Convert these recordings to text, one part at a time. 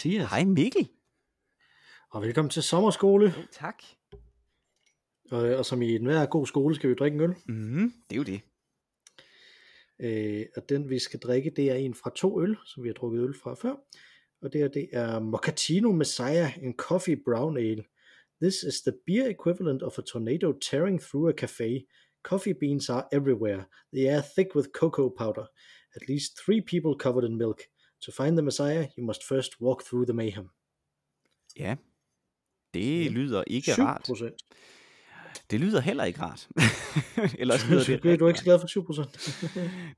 Hej Mathias. Hej Mikkel. Og velkommen til sommerskole. Jo, tak. Og, og som i enhver god skole skal vi drikke en øl. Mm, det er jo det. Øh, og den vi skal drikke, det er en fra to øl, som vi har drukket øl fra før. Og det her, det er Mochaccino Messiah, en coffee brown ale. This is the beer equivalent of a tornado tearing through a cafe. Coffee beans are everywhere. They are thick with cocoa powder. At least three people covered in milk. To find the Messiah, you must first walk through the mayhem. Ja, det Ja. lyder ikke 7 rart. procent. Det lyder heller ikke rart. Ellers lyder det er du ikke så glad for 7 procent?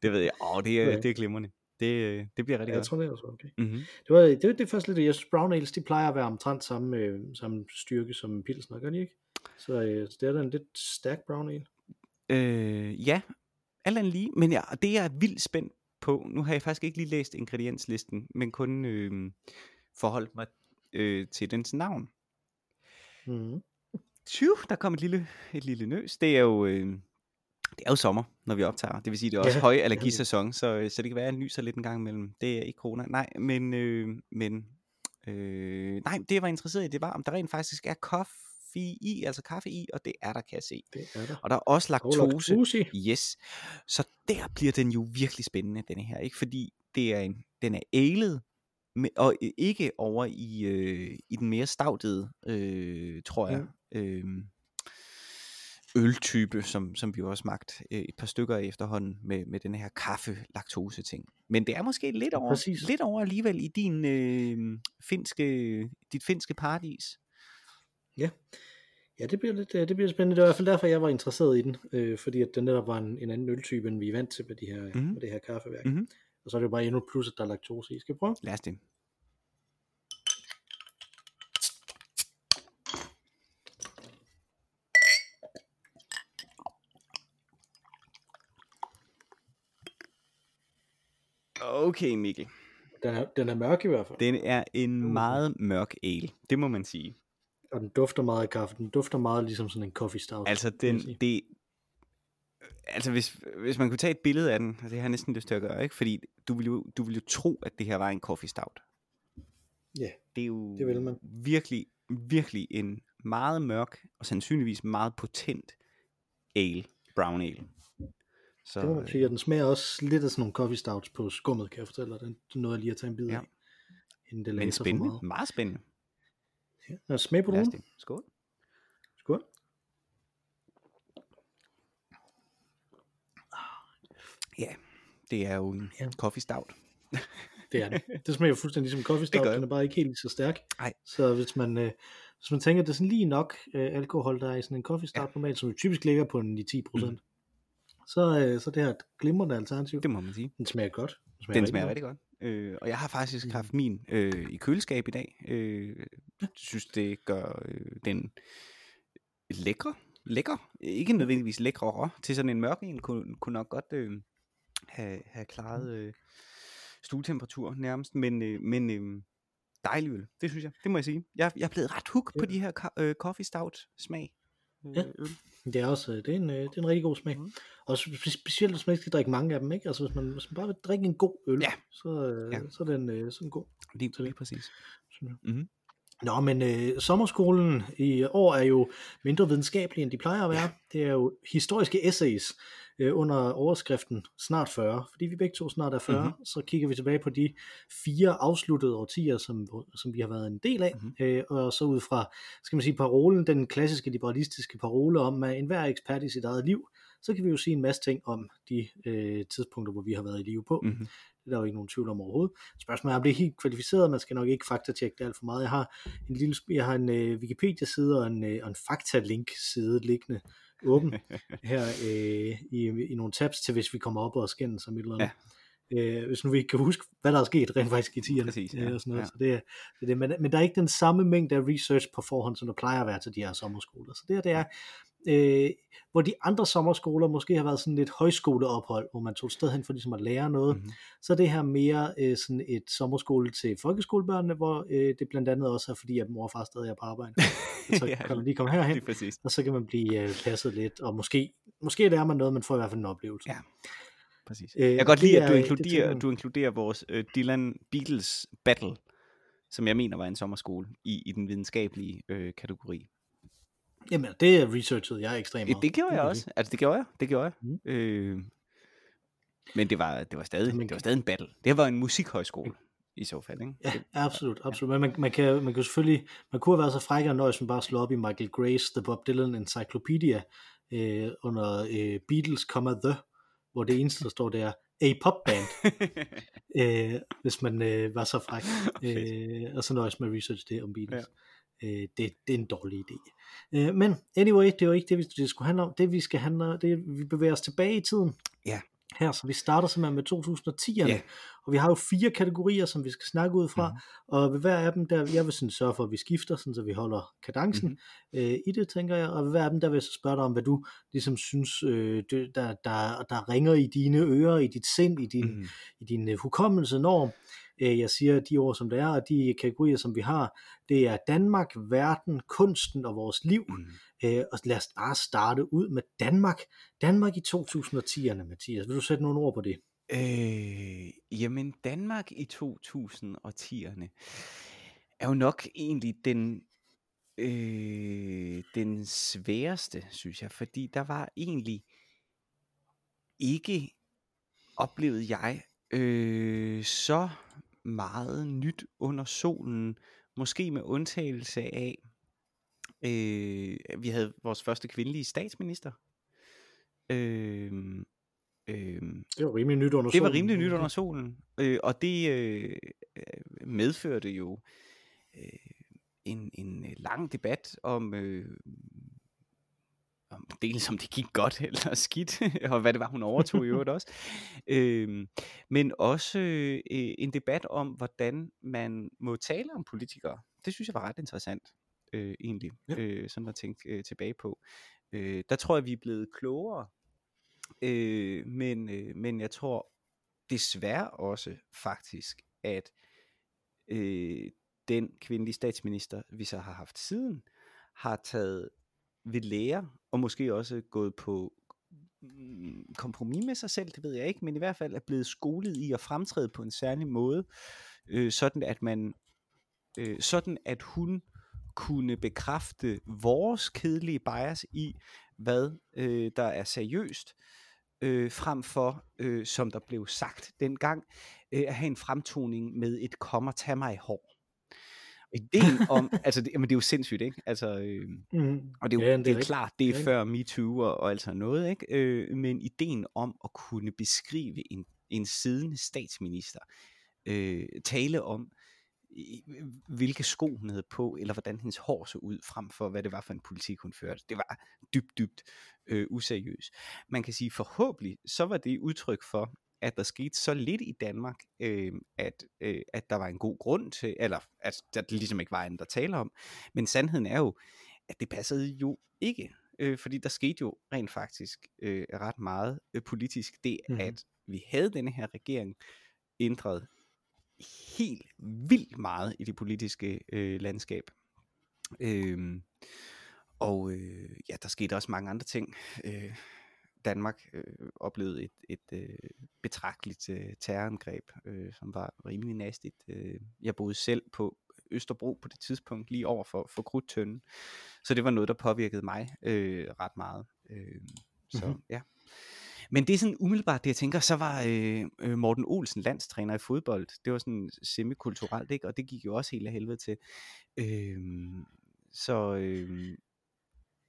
Det ved jeg. Åh, det er, det er glimrende. Det, det bliver rigtig jeg godt. tror, det er også okay. Mm-hmm. Det, var, det, det er faktisk lidt, jeg synes brown ales, de plejer at være omtrent samme, øh, samme styrke som pilsner, gør de ikke? Så, øh, det er da en lidt stærk brown ale. Øh, ja, alt andet lige. Men ja, det jeg er vildt spændt på, nu har jeg faktisk ikke lige læst ingredienslisten, men kun øh, forholdt mig øh, til dens navn. Mm. 20, der kom et lille, et lille nøs. Det er jo, øh, det er jo sommer, når vi optager. Det vil sige, det er også Ja, høj allergisæson, så, øh, så det kan være, at jeg nyser lidt en gang imellem. Det er ikke corona. Nej, men, øh, men øh, nej, det jeg var interesseret i, det var, om der rent faktisk er kaffe i, altså kaffe i, og det er der, kan jeg se. Det er der. Og der er også Og laktose. laktose. Yes. Så der bliver den jo virkelig spændende, denne her, ikke? Fordi det er en, den er med, og ikke over i, øh, i den mere stavtede, øh, tror jeg, øh, øltype, som, som vi jo også smagt øh, et par stykker efterhånden med, med den her kaffe-laktose ting. Men det er måske lidt over, Præcis. lidt over alligevel i din øh, finske, dit finske paradis. Ja. Ja, det bliver, lidt, øh, det bliver spændende. Det var i hvert fald derfor, jeg var interesseret i den. Øh, fordi at den netop var en, en anden øltype, end vi er vant til med, de her, Mhm. mm. med det her kaffeværk. Mhm. Og så er det jo bare endnu plus, at der er laktose i. Skal vi prøve? Lad os det. Okay, Mikkel. Den er, den er mørk i hvert fald. Den er en meget mørk ale. Det må man sige. Og den dufter meget af kaffe. Den dufter meget ligesom sådan en coffee stout. Altså, den, sige. det, altså hvis, hvis man kunne tage et billede af den, og det har jeg næsten lyst til at gøre, ikke? fordi du vil, jo, du vil jo tro, at det her var en coffee stout. Ja, Det er jo Det vil man. virkelig, virkelig en meget mørk, og sandsynligvis meget potent ale, brown ale. Så, det må man sige. Og den smager også lidt af sådan nogle coffee stouts på skummet, kan jeg fortælle dig. Den den nåede jeg lige at tage en bid Ja. af. Inden det men spændende, meget. meget spændende. Ja. Lad os smage på den. Skål. Skål. Ja, det er jo en Ja. coffee stout. Det er det. Det smager fuldstændig ligesom coffee stout. Den er bare ikke helt så stærk. Nej. Så hvis man, øh, hvis man tænker, at det er sådan lige nok øh, alkohol, der er i sådan en coffee stout ja. normalt, som typisk ligger på en 10 procent, mm. så, øh, så det her er et glimrende alternativ. Det må man sige. Den smager godt. Den smager rigtig godt. Øh, og jeg har faktisk Mhm. haft min øh, i køleskab i dag. Øh, synes, det gør øh, den lækre. Lækker. Ikke nødvendigvis lækrere til sådan en mørk en. Kunne, kunne nok godt øh, have, have klaret øh, stuetemperatur nærmest. Men, øh, men øh, dejlig øl. Det synes jeg. Det må jeg sige. Jeg, jeg er blevet ret hook på Ja. de her øh, coffee stout smag. Øh, Ja. øl. Det er også øh, det er en, øh, det er en rigtig god smag. Mm. Og spe- specielt hvis man ikke skal drikke mange af dem, ikke? Altså hvis man, hvis man bare vil drikke en god øl, Ja. så, Ja. så er den øh, sådan god. Lige, lige præcis. Jeg. Mhm. Nå, men øh, sommerskolen i år er jo mindre videnskabelig, end de plejer at være. Ja. Det er jo historiske essays øh, under overskriften Snart 40. Fordi vi begge to snart er 40, Mhm. mm-hmm. så kigger vi tilbage på de fire afsluttede årtier, som, som vi har været en del af. Mhm. Mm-hmm. Øh, og så ud fra, skal man sige, parolen, den klassiske liberalistiske parole om, at enhver er ekspert i sit eget liv, så kan vi jo sige en masse ting om de øh, tidspunkter, hvor vi har været i live på. Mhm. Det er der jo ikke nogen tvivl om overhovedet. Spørgsmålet er, om det er helt kvalificeret. Man skal nok ikke faktatjekke det alt for meget. Jeg har en lille, jeg har en øh, Wikipedia-side og en, øh, og en faktalink-side liggende åben her øh, i, i nogle tabs til, hvis vi kommer op og skændes om et eller andet. Ja. Øh, hvis nu vi ikke kan huske, hvad der er sket rent faktisk i 10'erne. Præcis, øh, ja, og sådan noget. ja. Så det, er- det er det. Men, men der er ikke den samme mængde af research på forhånd, som der plejer at være til de her sommerskoler. Så det her, det er, øh, hvor de andre sommerskoler måske har været sådan lidt højskoleophold, hvor man tog et sted hen for ligesom at lære noget, Mhm. så det her mere øh, sådan et sommerskole til folkeskolebørnene, hvor øh, det blandt andet også er fordi, at mor og far stadig er på arbejde. så Ja, kan man lige komme herhen, Lige præcis. og så kan man blive øh, passet lidt, og måske, måske lærer man noget, men får i hvert fald en oplevelse. Ja. Præcis. Øh, Jeg kan godt lide, at du er- det inkluderer, man- du inkluderer vores øh, Dylan Beatles battle som jeg mener var en sommerskole i, i den videnskabelige øh, kategori. Jamen, det er researchet jeg ekstremt meget. Det gjorde jeg også. Altså, det gjorde jeg. Det gjorde jeg. Mm. Øh, men det var, det var, stadig, det var stadig en battle. Det var en musikhøjskole i så fald, ikke? Ja, absolut, absolut. Men man, man, kan, man kan selvfølgelig, man kunne have været så fræk og nøjes, man bare slå op i Michael Grace, The Bob Dylan Encyclopedia, øh, under øh, Beatles, The, hvor det eneste, der står, det er a pop band, øh, hvis man øh, var så fræk. Øh, og så nøjes med research det om Beatles. Ja. Øh, det, det er en dårlig idé. Øh, men anyway, det var ikke det, vi det skulle handle om. Det vi skal handle det vi bevæger os tilbage i tiden. Ja her, så vi starter simpelthen med 2010'erne, yeah. og vi har jo fire kategorier, som vi skal snakke ud fra, mm. og ved hver af dem, der, jeg vil sådan sørge for, at vi skifter, sådan, så vi holder kadencen mm. øh, i det, tænker jeg, og ved hver af dem, der vil jeg så spørge dig om, hvad du ligesom synes, øh, der, der, der ringer i dine ører, i dit sind, i din, mm. i din uh, hukommelse, når øh, jeg siger de ord, som det er, og de kategorier, som vi har, det er Danmark, verden, kunsten og vores liv, mm. Øh, og lad os bare starte ud med Danmark. Danmark i 2010'erne, Mathias. Vil du sætte nogle ord på det? Øh, jamen, Danmark i 2010'erne er jo nok egentlig den, øh, den sværeste, synes jeg, fordi der var egentlig ikke, oplevede jeg, øh, så meget nyt under solen, måske med undtagelse af, Øh, vi havde vores første kvindelige statsminister. Øh, øh, det var rimelig nyt under solen. Det var rimelig nyt under solen. Øh, og det øh, medførte jo øh, en, en lang debat om, øh, om dels om det gik godt eller skidt, og hvad det var, hun overtog i øvrigt også. Øh, men også øh, en debat om, hvordan man må tale om politikere. Det synes jeg var ret interessant øh, egentlig, ja. øh, sådan at tænke øh, tilbage på. Øh, der tror jeg, vi er blevet klogere, øh, men, øh, men jeg tror desværre også faktisk, at øh, den kvindelige statsminister, vi så har haft siden, har taget ved lære, og måske også gået på mm, kompromis med sig selv, det ved jeg ikke, men i hvert fald er blevet skolet i at fremtræde på en særlig måde, øh, sådan at man, øh, sådan at hun kunne bekræfte vores kedelige bias i, hvad øh, der er seriøst, øh, frem for, øh, som der blev sagt dengang, øh, at have en fremtoning med et kommer tag mig i hår. Ideen om, altså det, men det er jo sindssygt, ikke? Altså, øh, mm. Og det er jo ja, det er, det er klart, det er ja. før MeToo og, og altså noget, ikke? Øh, men ideen om at kunne beskrive en, en siddende statsminister, øh, tale om, hvilke sko hun havde på, eller hvordan hendes hår så ud, frem for hvad det var for en politik, hun førte. Det var dybt, dybt øh, useriøst. Man kan sige, forhåbentlig, så var det udtryk for, at der skete så lidt i Danmark, øh, at, øh, at der var en god grund til, eller at der ligesom ikke var en, der taler om. Men sandheden er jo, at det passede jo ikke, øh, fordi der skete jo rent faktisk øh, ret meget øh, politisk. Det, mm. at vi havde denne her regering ændret helt vildt meget i det politiske øh, landskab. Øhm, og øh, ja, der skete også mange andre ting. Øh, Danmark øh, oplevede et, et øh, betragteligt øh, terrorangreb, øh, som var rimelig nastigt. Øh, jeg boede selv på Østerbro på det tidspunkt, lige over for, for Krudtønden. Så det var noget, der påvirkede mig øh, ret meget. Øh, så mm-hmm. ja. Men det er sådan umiddelbart det, jeg tænker, så var øh, øh, Morten Olsen landstræner i fodbold. Det var sådan semikulturelt, ikke? Og det gik jo også helt af helvede til. Øh, så... Øh,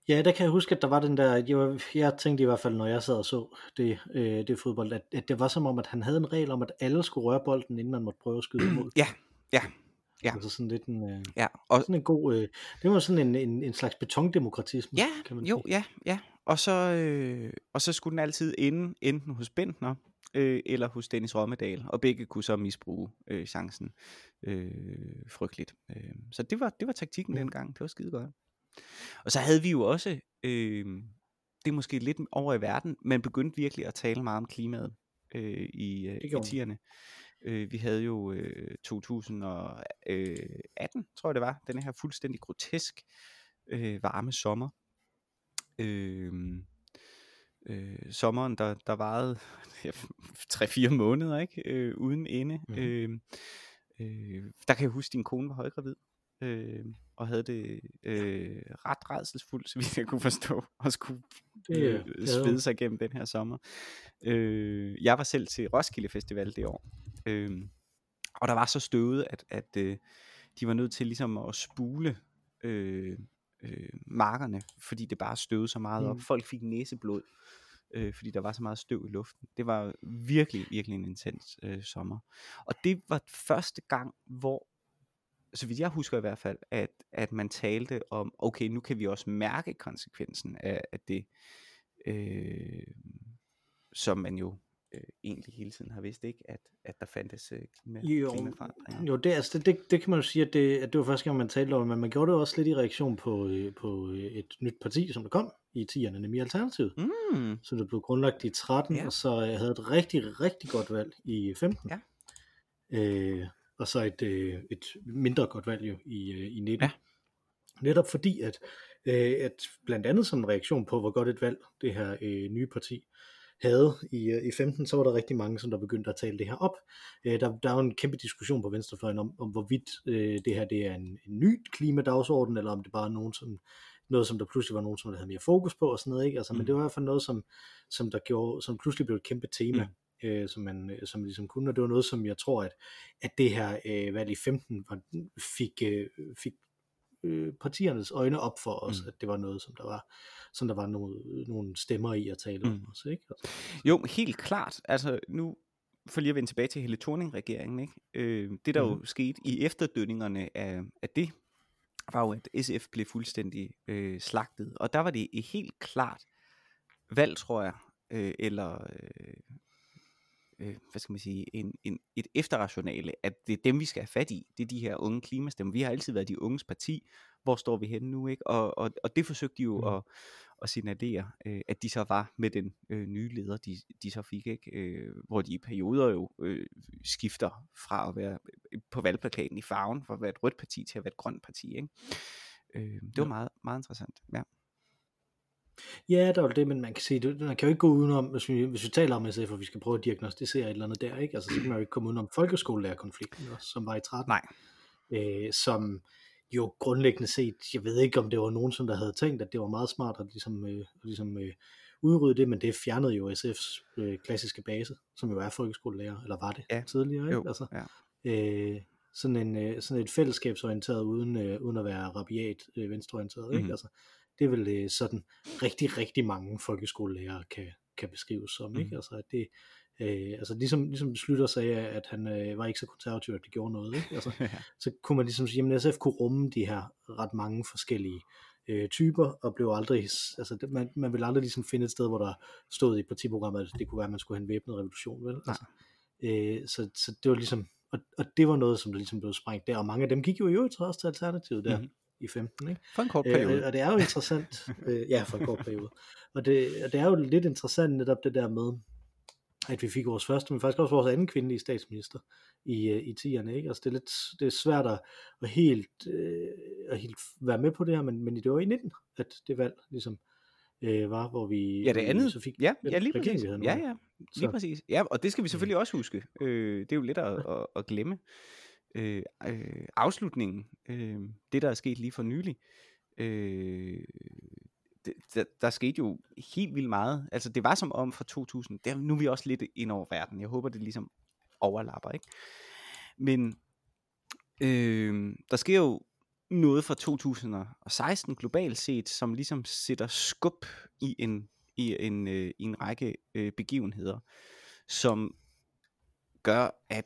Ja, der kan jeg huske, at der var den der, jeg, jeg tænkte i hvert fald, når jeg sad og så det, øh, det fodbold, at, at det var som om, at han havde en regel om, at alle skulle røre bolden, inden man måtte prøve at skyde mål. Ja, ja, Ja. Altså sådan lidt en, øh, ja, og, sådan en god, øh, det var sådan en, en, en slags betondemokratisme. Ja, kan man jo, sige. ja, ja. Og så, øh, og så skulle den altid ende enten hos Bentner øh, eller hos Dennis Rommedal, og begge kunne så misbruge øh, chancen øh, frygteligt. Øh, så det var, det var taktikken mm. dengang, det var skide godt. Og så havde vi jo også, øh, det er måske lidt over i verden, men begyndte virkelig at tale meget om klimaet øh, i, øh, i tierne. Øh, vi havde jo øh, 2018, tror jeg det var, den her fuldstændig grotesk øh, varme sommer. Øh, øh, sommeren, der, der varede ja, 3-4 måneder, ikke? Øh, uden ende. Mm. Øh, Øh, der kan jeg huske, at din kone var højgravid, øh, og havde det øh, ret redselsfuldt, så vidt jeg kunne forstå, og skulle øh, svede sig gennem den her sommer. Øh, jeg var selv til Roskilde Festival det år, øh, og der var så støvet, at, at øh, de var nødt til ligesom at spule øh, øh, markerne, fordi det bare støvede så meget op. Mm. Folk fik næseblod, øh, fordi der var så meget støv i luften. Det var virkelig, virkelig en intens øh, sommer. Og det var første gang, hvor, så vidt jeg husker i hvert fald, at, at man talte om, okay, nu kan vi også mærke konsekvensen af, af det, øh, som man jo øh, egentlig hele tiden har vidst, ikke? At, at der fandtes øh, klima, Jo, klimaforandringer. Jo, det, altså, det, det, det kan man jo sige, at det, at det var første gang, man talte om det, men man gjorde det også lidt i reaktion på, øh, på øh, et nyt parti, som der kom i 10'erne, nemlig Alternativet. Mm, Så det blev grundlagt i 13, Ja. ja. og så øh, havde et rigtig, rigtig godt valg i 15. Ja. Øh, og så et, øh, et mindre godt valg jo i, øh, i 19. Ja. Netop fordi, at, øh, at blandt andet som en reaktion på, hvor godt et valg det her øh, nye parti havde i, øh, i 15, så var der rigtig mange, som der begyndte at tale det her op. Øh, der, der er jo en kæmpe diskussion på venstrefløjen om, om hvorvidt øh, det her det er en, en ny klimadagsorden, eller om det bare er nogen, som, noget, som der pludselig var nogen, som der havde mere fokus på og sådan noget. Ikke? Altså, mm. Mm. Men det var i hvert fald noget, som, som, der gjorde, som pludselig blev et kæmpe tema. Mm. Øh, som man øh, som man ligesom kunne, og det var noget, som jeg tror, at, at det her øh, valg i 15 var, fik, øh, fik øh, partiernes øjne op for os, mm. At det var noget, som der var, som der var nogle, nogle stemmer i at tale om Mm. også, ikke? Altså, Jo, helt klart. Altså nu, for lige at vende tilbage til Helle Thorning-regeringen, ikke? Øh, det der mm. jo Mhm. skete i efterdønningerne af, af det, var jo, at SF blev fuldstændig øh, slagtet. Og der var det et helt klart valg, tror jeg, øh, eller øh, øh, hvad skal man sige, en, en, et efterrationale, at det er dem, vi skal have fat i. Det er de her unge klimastemmer. Vi har altid været de unges parti. Hvor står vi henne nu? Ikke? Og, og, og det forsøgte de jo Mm. at, at signalere, øh, at de så var med den øh, nye leder, de, de så fik. Ikke? Øh, hvor de i perioder jo øh, skifter fra at være på valgplakaten i farven, fra at være et rødt parti til at være et grønt parti. Ikke? Øh, det var Ja. meget, meget interessant. Ja. Ja, der var det, men man kan sige, det, man kan jo ikke gå udenom, hvis vi, hvis vi taler om SF, og vi skal prøve at diagnostisere et eller andet der, ikke? Altså, så kan man jo ikke komme udenom folkeskolelærerkonflikten også, som var i 13. Nej. øh, som jo grundlæggende set, jeg ved ikke om det var nogen, som der havde tænkt, at det var meget smart at ligesom, øh, ligesom øh, udrydde det, men det fjernede jo SF's øh, klassiske base, som jo er folkeskolelærer, eller var det Ja. tidligere, ikke? Jo, Altså, ja. øh, sådan, en, øh, sådan et fællesskabsorienteret, uden, øh, uden at være rabiat øh, venstreorienteret, ikke? Mhm. Altså, det er vel øh, sådan rigtig, rigtig mange folkeskolelærere kan, kan beskrives som, ikke? Mhm. Altså, at det, øh, altså ligesom, ligesom Slytter sagde, at han øh, var ikke så konservativ, at det gjorde noget, ikke? Altså, så kunne man ligesom sige, at SF kunne rumme de her ret mange forskellige øh, typer, og blev aldrig, altså det, man, man ville aldrig ligesom finde et sted, hvor der stod i partiprogrammet, at det kunne være, at man skulle have en væbnet revolution, vel? Altså, øh, så, så det var ligesom, og, og det var noget, som der ligesom blev sprængt der, og mange af dem gik jo i øvrigt så også til Alternativet der Mhm. i 15, ikke? For en kort Øh, periode. og- og det er jo interessant, øh, ja, for en kort periode. Og det, og det er jo lidt interessant netop det der med, at vi fik vores første, men faktisk også vores anden kvindelige statsminister i, øh, i 10'erne, ikke? Altså det er lidt, det er svært at, at helt, øh, at helt være med på det her, men, men det var i 19, at det valg ligesom øh, var, hvor vi, Ja, det vi andet. så fik Ja, ja lige præcis. Ja, ja, lige præcis. Ja, og det skal vi selvfølgelig også huske. Øh, det er jo lidt at, at, at glemme. Øh, øh, afslutningen, øh, det der er sket lige for nylig, øh, det, der, der skete jo helt vildt meget. Altså det var som om fra 2000, der, nu er vi også lidt ind over verden. Jeg håber, det ligesom overlapper, ikke? Men øh, der sker jo noget fra 2016 globalt set, som ligesom sætter skub i en, i en, øh, i en række øh, begivenheder, som gør, at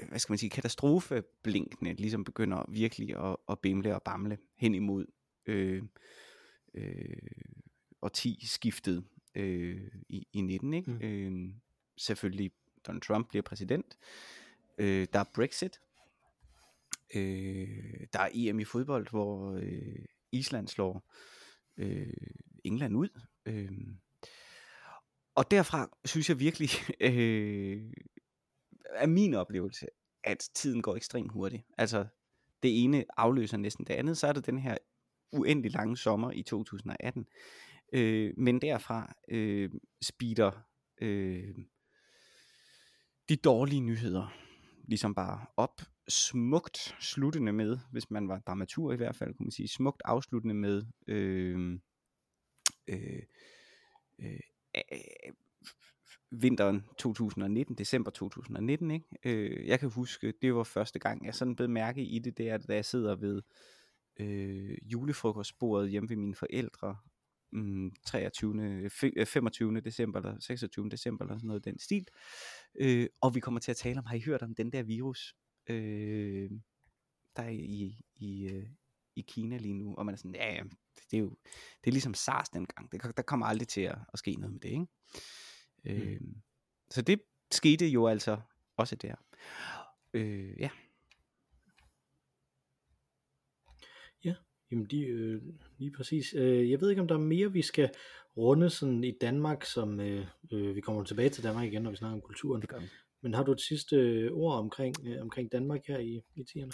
øh, hvad skal man sige, katastrofeblinkene ligesom begynder virkelig at, at bimle og bamle hen imod øh, øh, årti skiftet øh, i, i 19. Ikke? Mm. Øh, selvfølgelig Donald Trump bliver præsident. Øh, der er Brexit. Øh, der er EM i fodbold, hvor øh, Island slår øh, England ud. Øh, og derfra synes jeg virkelig, øh, er min oplevelse, at tiden går ekstremt hurtigt. Altså, det ene afløser næsten det andet, så er det den her uendelig lange sommer i 2018. Øh, men derfra øh, speeder øh, de dårlige nyheder ligesom bare op smukt sluttende med, hvis man var dramatur i hvert fald, kunne man sige, smukt afsluttende med øh, øh, øh, øh, vinteren 2019, december 2019, ikke? Øh, jeg kan huske, det var første gang, jeg sådan blev mærke i det, der, da jeg sidder ved øh, julefrokostbordet hjemme ved mine forældre, mm, 23. 25. december eller 26. december eller sådan noget den stil. Øh, og vi kommer til at tale om, har I hørt om den der virus, øh, der er i, i, øh, i Kina lige nu? Og man er sådan, ja, ja det er jo det er ligesom SARS dengang. Det, der kommer aldrig til at, at ske noget med det, ikke? Mm. Øh, så det skete jo altså også der. Øh, ja. Ja, jamen de, øh, lige præcis. Øh, jeg ved ikke, om der er mere, vi skal runde sådan i Danmark, som øh, øh, vi kommer tilbage til Danmark igen, når vi snakker om kulturen. Vi. Men har du et sidste øh, ord omkring, øh, omkring Danmark her i, i tierne?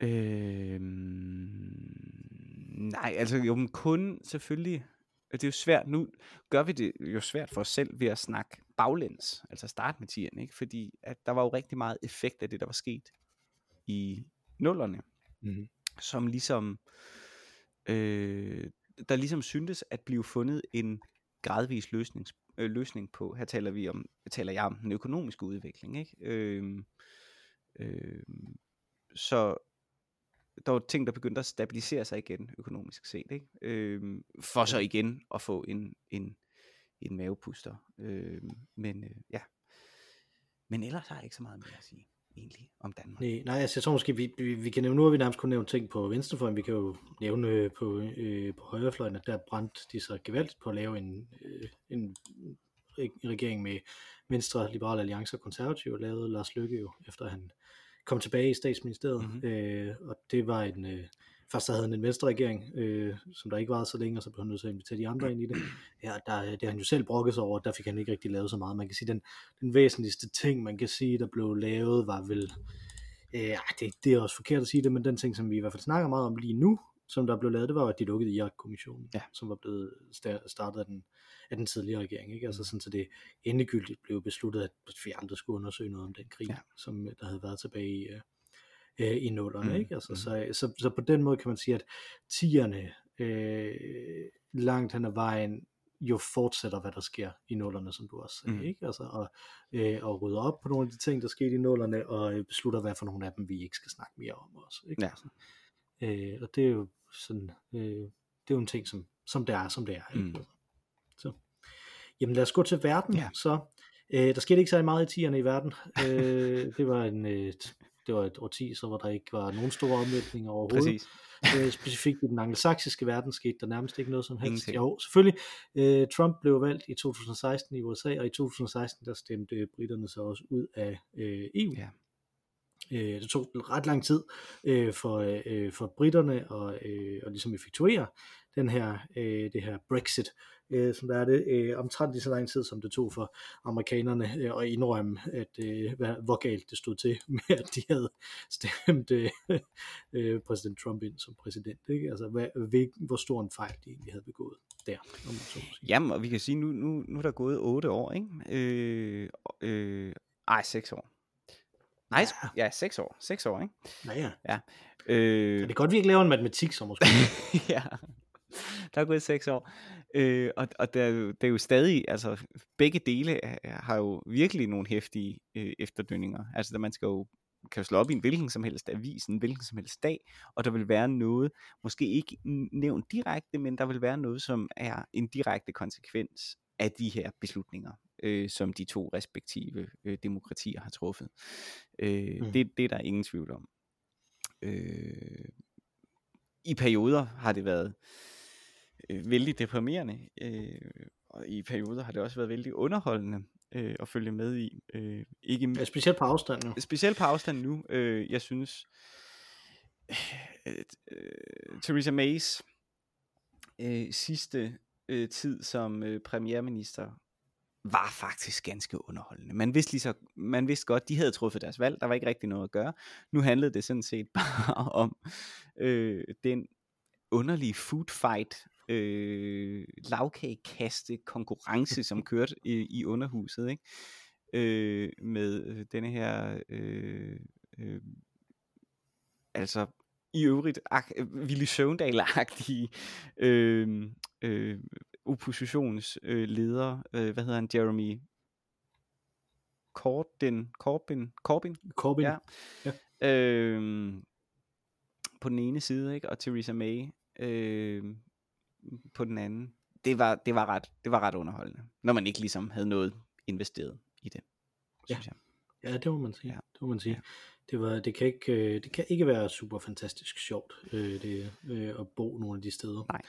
Øh, nej, altså jo, men kun selvfølgelig det er jo svært, nu gør vi det jo svært for os selv ved at snakke baglæns, altså starte med tieren, ikke? fordi at der var jo rigtig meget effekt af det, der var sket i nullerne, mm-hmm. Som ligesom, øh, der ligesom syntes at blive fundet en gradvis løsning, øh, løsning på, her taler vi om, taler jeg om den økonomiske udvikling, ikke? Øh, øh, så der var ting, der begyndte at stabilisere sig igen økonomisk set, ikke? Øh, for så igen at få en, en, en mavepuster. Øh, men øh, ja, men ellers har jeg ikke så meget mere at sige egentlig om Danmark. Nej, nej altså, jeg tror måske, vi, vi, vi kan nævne, nu har vi nærmest kun nævnt ting på venstrefløjen, vi kan jo nævne øh, på, øh, på højrefløjen, at der brændte de så gevaldigt på at lave en, øh, en regering med Venstre, Liberale Alliance og Konservative, lavede Lars Løkke jo, efter han kom tilbage i statsministeriet, mm-hmm. øh, og det var en, øh, først der havde han en venstre regering, øh, som der ikke var så længe, og så blev han nødt til at invitere de andre ind i det. Ja, der, det har han jo selv brokket sig over, der fik han ikke rigtig lavet så meget. Man kan sige, den, den væsentligste ting, man kan sige, der blev lavet, var vel, øh, det, det er også forkert at sige det, men den ting, som vi i hvert fald snakker meget om lige nu, som der blev lavet, det var, at de lukkede Irak-kommissionen, ja. som var blevet startet af den, af den tidligere regering. Ikke? Altså sådan, så det endegyldigt blev besluttet, at vi aldrig skulle undersøge noget om den krig, ja. som der havde været tilbage i, øh, i nullerne. Mm. Ikke? Altså, mm. så, så, så på den måde kan man sige, at tierne øh, langt hen ad vejen jo fortsætter, hvad der sker i nullerne, som du også sagde, mm. ikke? Altså, og, øh, og rydder op på nogle af de ting, der skete i nullerne, og beslutter, hvad for nogle af dem, vi ikke skal snakke mere om også, ikke? Ja. Altså, øh, og det er jo sådan, øh, det er jo en ting, som, som det er, som det er, ikke? Mm. Altså. Så. Jamen lad os gå til verden, ja. så. Øh, der skete ikke så meget i tierne i verden. Øh, det var en... Øh, det var et årti, så hvor der ikke var nogen store omvæltninger overhovedet. Præcis. øh, specifikt i den angelsaksiske verden skete der nærmest ikke noget som helst. Ingenting. Jo, selvfølgelig. Øh, Trump blev valgt i 2016 i USA, og i 2016 der stemte britterne så også ud af øh, EU. Ja. Øh, det tog ret lang tid øh, for, øh, for britterne at, øh, at ligesom effektuere den her, øh, det her Brexit, øh, som der er det, øh, omtrent lige så lang tid, som det tog for amerikanerne øh, at indrømme, at, øh, hvad, hvor galt det stod til med, at de havde stemt øh, øh, præsident Trump ind som præsident. Ikke? Altså, hvad, ved, hvor stor en fejl de egentlig havde begået der. Om så Jamen, og vi kan sige, nu, nu, nu er der gået otte år, ikke? Øh, øh, ej, seks år. Nej, ja. ja, seks år. Seks år, ikke? Ja, ja. ja. Øh... det er godt, vi ikke laver en matematik, så måske. ja, der er gået seks år. Øh, og og der, det er jo stadig, altså begge dele har jo virkelig nogle hæftige øh, efterdønninger. Altså der man skal jo kan jo slå op i en hvilken som helst avis, en hvilken som helst dag, og der vil være noget, måske ikke nævnt direkte, men der vil være noget, som er en direkte konsekvens af de her beslutninger, øh, som de to respektive øh, demokratier har truffet. Øh, mm. det, det er der ingen tvivl om. Øh, I perioder har det været øh, vældig deprimerende, øh, og i perioder har det også været vældig underholdende øh, at følge med i. Øh, ikke, ja, specielt på afstand nu. Specielt på afstand nu. Øh, jeg synes, øh, øh, Theresa Mays øh, sidste øh, tid som øh, premierminister var faktisk ganske underholdende. Man vidste, lige så, man vidste godt, de havde truffet deres valg, der var ikke rigtig noget at gøre. Nu handlede det sådan set bare om øh, den underlige food fight, øh, lavkagekaste konkurrence, som kørte i, i underhuset. Ikke? øh, med øh, denne her, øh, øh, altså i øvrigt ak- Willy Søvndal-agtige øh, øh, oppositionsleder, øh, hvad hedder han, Jeremy Corbyn, Corbyn, Corbyn, Corbyn. Ja. Ja. Øh, på den ene side, ikke? og Theresa May øh, på den anden. Det var, det, var ret, det var ret underholdende, når man ikke ligesom havde noget investeret i det, Ja. synes jeg. Ja, det må man sige. Ja. Ja. Det må man sige. Ja. Ja. Det, var, det, kan ikke, øh, det kan ikke være super fantastisk sjovt øh, det, øh, at bo nogle af de steder. Nej.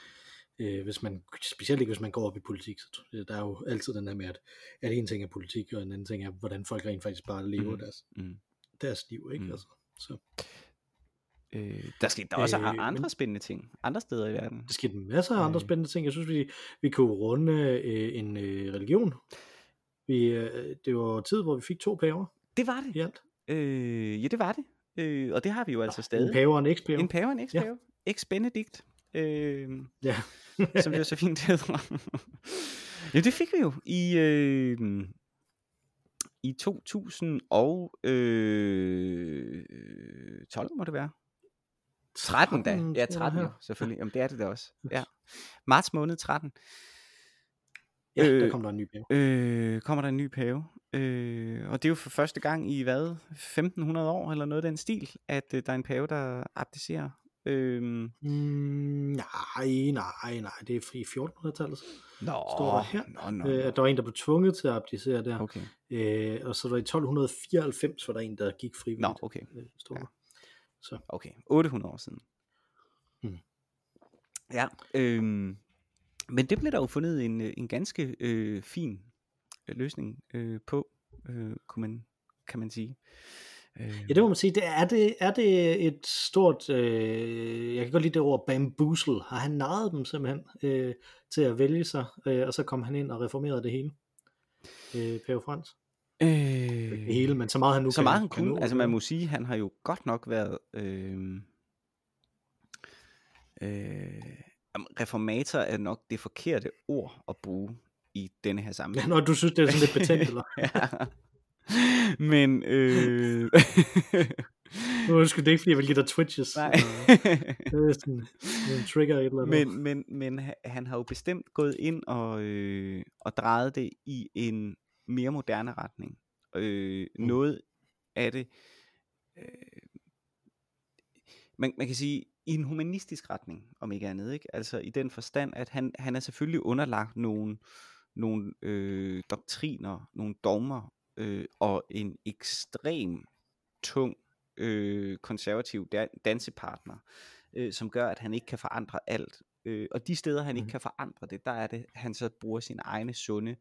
Øh, hvis man, specielt ikke hvis man går op i politik, så der er jo altid den der med, at, at en ting er politik, og en anden ting er, hvordan folk rent faktisk bare lever mm. deres, Mm. deres liv. Ikke? Mm. Altså, så Øh, der skete der også Øh, øh, andre men- spændende ting, andre steder i verden. der skete masser af andre Øh. spændende ting. Jeg synes, vi, vi kunne runde øh, en øh, religion. Vi, øh, det var tid, hvor vi fik to paver Det var det. i alt. Øh, ja, det var det. Øh, og det har vi jo altså stadig. En pave og en ekspave. En pave og en ekspave. Ja. Ex-Benedict. Øh, Ja. som det jo så fint hedder. ja, det fik vi jo i, øh, i 2012, må det være. 13 da. Ja, tror jeg 13 jo, selvfølgelig. Jamen, det er det da også. Ja. Marts måned 13. Ja, der Øh, kom der en ny pave. Øh, kommer der en ny pave. Øh, og det er jo for første gang i hvad? 1500 år eller noget af den stil, at øh, der er en pave, der abdicerer. Øh, Mm, nej, nej, nej, det er i 1400-tallet. Nå, Står der her, Nå, nå, Øh, nå. at der var en, der blev tvunget til at abdicere der. Okay. Øh, og så var i 1294, var der en, der gik frivilligt. Nå, okay. Øh, Ja. Så Okay. 800 år siden. Hmm. Ja. Øhm, men det blev der jo fundet en, øh, en ganske øh, fin øh, løsning øh, på, øh, kunne man, kan man sige. Øh, Ja, det må man sige. Det er, det, er det et stort, øh, jeg kan godt lide det ord, bamboozle. Har han narret dem simpelthen øh, til at vælge sig, øh, og så kom han ind og reformerede det hele? Øh, Pave Frans. Øh, Ikke hele, men så meget han nu så kan, meget han kan kunne. nå, Altså man må sige, han har jo godt nok været øh, øh, reformator er nok det forkerte ord at bruge i denne her sammenhæng. Ja, når du synes, det er sådan lidt betændt, eller? ja. Men øh, Nu undskyld, det er ikke, fordi jeg vil give dig twitches. nej. Det er sådan en trigger et eller andet. men, men, men ha- han har jo bestemt gået ind og, øh, og drejet det i en mere moderne retning. Øh, Mm. Noget af det, øh, man, man kan sige, i en humanistisk retning, om ikke andet. Ikke? Altså i den forstand, at han, han er selvfølgelig underlagt nogle, nogle øh, doktriner, nogle dogmer, øh, og en ekstrem tung øh, konservativ dan- dansepartner, øh, som gør, at han ikke kan forandre alt. Øh, og de steder, han ikke Mhm. kan forandre det, der er det, han så bruger sin egne sunde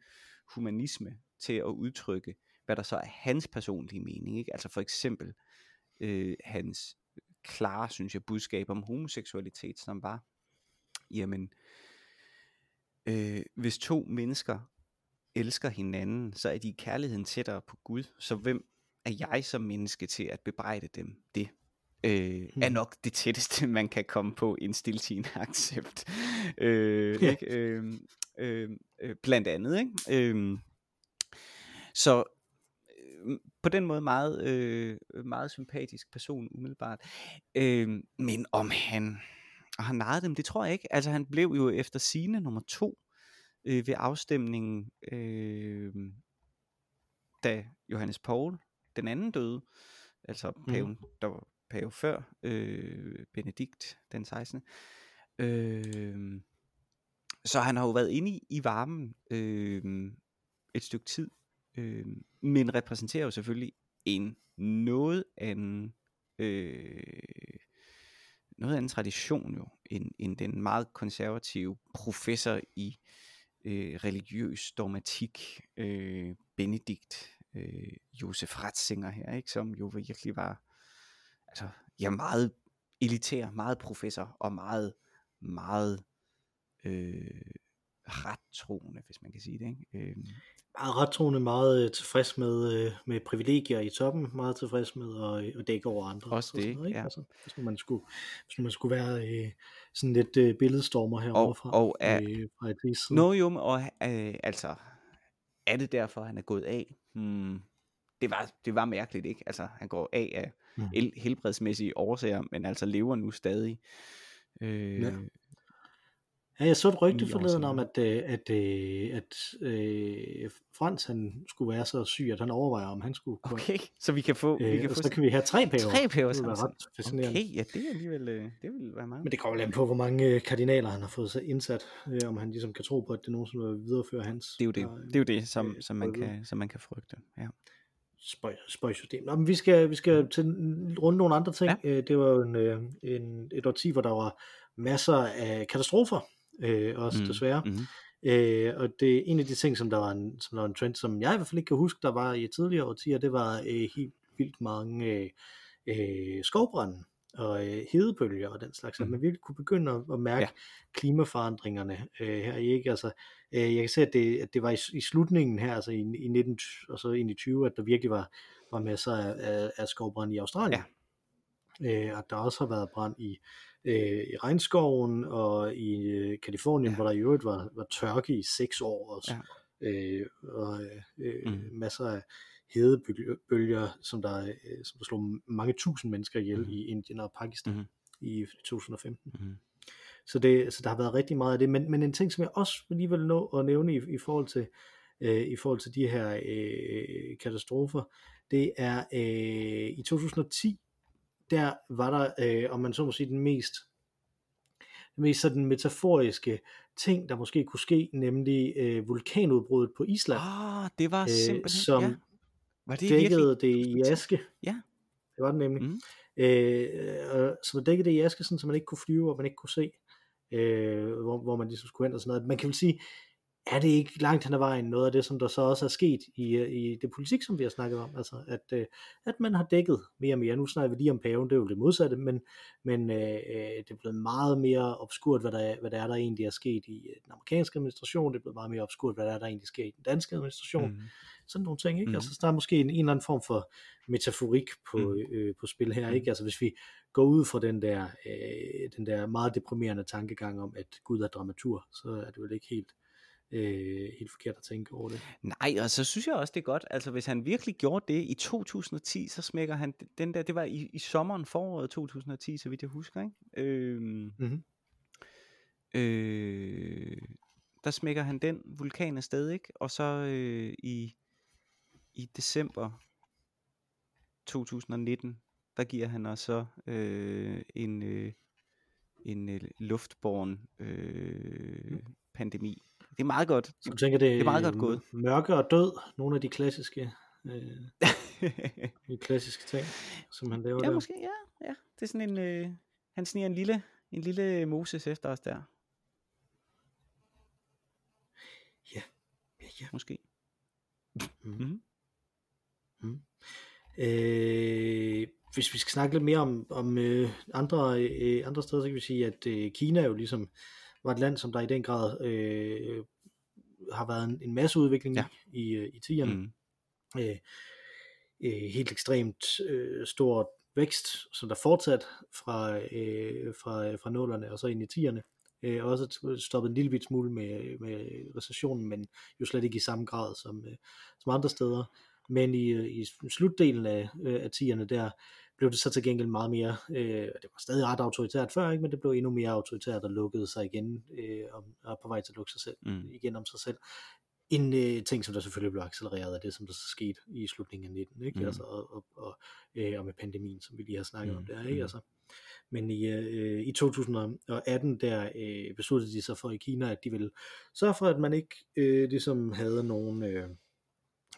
humanisme til at udtrykke, hvad der så er hans personlige mening. Ikke? Altså for eksempel øh, hans klare, synes jeg, budskab om homoseksualitet, som var, jamen, øh, hvis to mennesker elsker hinanden, så er de i kærligheden tættere på Gud. Så hvem er jeg som menneske til at bebrejde dem det? Øh, er Mhm. nok det tætteste, man kan komme på en stiltigende accept. Øh, Ja. ikke? Øh, øh, øh, blandt andet. Ikke? Øh, så øh, på den måde meget, øh, meget sympatisk person umiddelbart. Øh, men om han har narret dem, det tror jeg ikke. Altså han blev jo efter sine nummer to øh, ved afstemningen, øh, da Johannes Paul den anden døde, altså paven, der var pave før, øh, Benedikt den 16. Øh, så han har jo været inde i, i varmen øh, et stykke tid, øh, men repræsenterer jo selvfølgelig en noget anden øh, noget anden tradition jo, end, end den meget konservative professor i øh, religiøs dogmatik, øh, Benedikt øh, Josef Ratzinger her, ikke, som jo virkelig var altså, ja, meget elitær, meget professor og meget, meget øh, rettroende, hvis man kan sige det. Ikke? Øh, meget rettroende, meget øh, tilfreds med, øh, med privilegier i toppen, meget tilfreds med at, at dække over andre. Også og sådan det, noget, ikke? ja. Altså, hvis man skulle, hvis man skulle være øh, sådan lidt øh, billedstormer herovre fra, og er- øh, fra et jo, og øh, altså, er det derfor, han er gået af? hmm, det, var, det var mærkeligt, ikke? Altså, han går af af Mm. el- helbredsmæssige årsager, men altså lever nu stadig. Øh, Ja. Ja, jeg så et rygte forleden om, at, øh, at, øh, at øh, Frans han skulle være så syg, at han overvejer, om han skulle gå. Okay, så vi kan få, vi Øh, kan og få så kan vi have tre paver. tre paver Det ret fascinerende. Okay, ja, det er alligevel, øh, det vil være meget. Men det kommer an på, hvor mange kardinaler han har fået sig indsat, øh, om han ligesom kan tro på, at det nogensinde vil videreføre hans. Det er jo det, og, det, er jo det som, øh, som, man kan, som man kan frygte. Ja. spøj, spøjsystem. Nå, men vi skal, vi skal til runde nogle andre ting. Ja. Det var jo en, en, et årti, hvor der var masser af katastrofer, øh, også Mm, mm. desværre. mhm. Øh, og det er en af de ting, som der var en, som der var en trend, som jeg i hvert fald ikke kan huske, der var i tidligere årtier, det var øh, helt vildt mange øh, øh, skovbrænde og øh, hedebølger og den slags, mm. at man virkelig kunne begynde at, at mærke Ja. klimaforandringerne øh, her ikke. Altså, øh, jeg kan se, at det, at det var i, i slutningen her, altså i, i 19, og så ind i 20, at der virkelig var, var masser af, af, af skovbrand i Australien. Ja. Øh, og der også har været brand i, øh, i regnskoven og i øh, Kalifornien, Ja. hvor der i øvrigt var, var tørke i seks år også. Ja. Øh, og øh, Mm. mm. masser af hedebølger, som der, øh, som der slog mange tusind mennesker ihjel mm. i Indien og Pakistan Mhm. i 2015. Mhm. Så, det, så der har været rigtig meget af det. Men, men en ting, som jeg også alligevel nå at nævne i, i forhold til øh, i forhold til de her øh, katastrofer, det er øh, i 2010, der var der, øh, om man så må sige, den mest den mest sådan metaforiske ting, der måske kunne ske, nemlig øh, vulkanudbruddet på Island, Ah, det var øh, simpelthen, som ja. Var det dækkede virkelig? det i aske. Ja. Det var det nemlig. Mhm. Øh, så dækkede det i aske, sådan, så man ikke kunne flyve, og man ikke kunne se, øh, hvor, hvor man ligesom skulle hen og sådan noget. Man kan vel sige, er det ikke langt hen ad vejen noget af det, som der så også er sket i, øh, i det politik, som vi har snakket om, altså at, øh, at man har dækket mere og mere. Nu snakker vi lige om paven, det er jo det modsatte, men, men øh, øh, det er blevet meget mere obskurt, hvad der, er, hvad der er, der egentlig er sket i den amerikanske administration, det er blevet meget mere obskurt, hvad der er, der egentlig sker i den danske administration, Mhm. sådan nogle ting, ikke? Mm. Altså, så der er måske en, en eller anden form for metaforik på, mm. øh, på spil her, Mhm. ikke? Altså, hvis vi går ud fra den der, øh, den der meget deprimerende tankegang om, at Gud er dramatur, så er det vel ikke helt, øh, helt forkert at tænke over det. Nej, og så synes jeg også, det er godt. Altså, hvis han virkelig gjorde det i 2010, så smækker han den der, det var i, i sommeren foråret 2010, så vidt jeg husker, ikke? Øhm, Mhm. øh, der smækker han den vulkan afsted, ikke? Og så øh, i, i december 2019, der giver han også så øh, en, øh, en øh, luftborn øh, pandemi. Det er meget godt. Så du tænker, det, Det er meget godt gået. Mørke og død, nogle af de klassiske, øh, de klassiske ting, som han laver ja, der. måske, ja, ja. Det er sådan en, øh, han sniger en lille, en lille Moses efter os der, Ja, ja. måske. Mhm. Mhm. Øh, hvis vi skal snakke lidt mere om, om øh, andre, øh, andre steder, så kan vi sige, at øh, Kina jo ligesom var et land, som der i den grad øh, har været en, en masse udvikling Ja. i, i, øh, i tierne. Mm. Øh, øh, helt ekstremt øh, stor vækst, som der fortsat fra, øh, fra, fra nullerne og så ind i tierne. Øh, også stoppet en lille bit smule med, med recessionen, men jo slet ikke i samme grad som, øh, som andre steder. Men i, øh, i slutdelen af, øh, af tierne der, blev det så til gengæld meget mere, øh, det var stadig ret autoritært før, ikke, men det blev endnu mere autoritært og lukkede sig igen, øh, og er på vej til at lukke sig selv, Mm. igen om sig selv. En øh, ting, som der selvfølgelig blev accelereret af det, som der så skete i slutningen af 19, ikke? Mm. Altså, og, og, og, øh, og med pandemien, som vi lige har snakket mm. om der, ikke? mm. Altså, men i, øh, i 2018, der øh, besluttede de sig for i Kina, at de ville sørge for, at man ikke øh, ligesom havde nogen øh,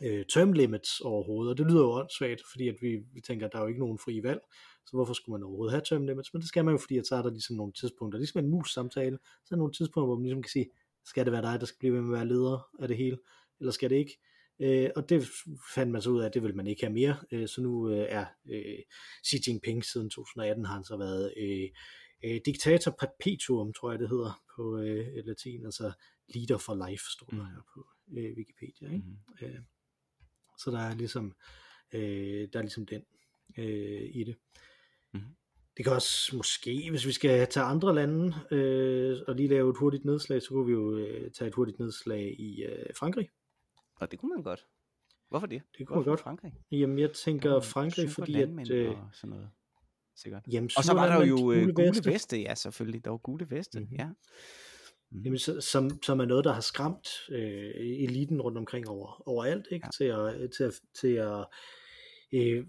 øh, term limits overhovedet, og det lyder jo åndssvagt, fordi at vi, vi tænker, at der er jo ikke nogen frie valg, så hvorfor skulle man overhovedet have term limits, men det skal man jo, fordi at så er der ligesom nogle tidspunkter, ligesom en mus samtale, så er der nogle tidspunkter, hvor man ligesom kan sige, skal det være dig, der skal blive ved med at være leder af det hele, eller skal det ikke? Øh, og det fandt man så ud af, at det vil man ikke have mere, øh, så nu øh, er øh, Xi Jinping siden 2018 har han så været øh, øh, diktator perpetuum, tror jeg det hedder på øh, latin, altså leader for life, står der Mm. her på øh, Wikipedia. Ikke? Mm. Øh, så der er ligesom, øh, der er ligesom den øh, i det. Mhm. Det kan også måske, hvis vi skal tage andre lande øh, og lige lave et hurtigt nedslag, så kunne vi jo øh, tage et hurtigt nedslag i øh, Frankrig. Og det kunne man godt. Hvorfor det? Det kunne man Hvorfor godt. Frankrig? Jamen, jeg tænker var Frankrig, fordi at... Øh, og sådan noget. Sikkert. jamen, Og så var der jo øh, gule veste. veste, ja selvfølgelig. Der var gule veste, Mhm. ja. Mhm. Jamen, så, som, som er noget, der har skræmt øh, eliten rundt omkring over, overalt, ikke? Ja. Til at, til at, til at øh,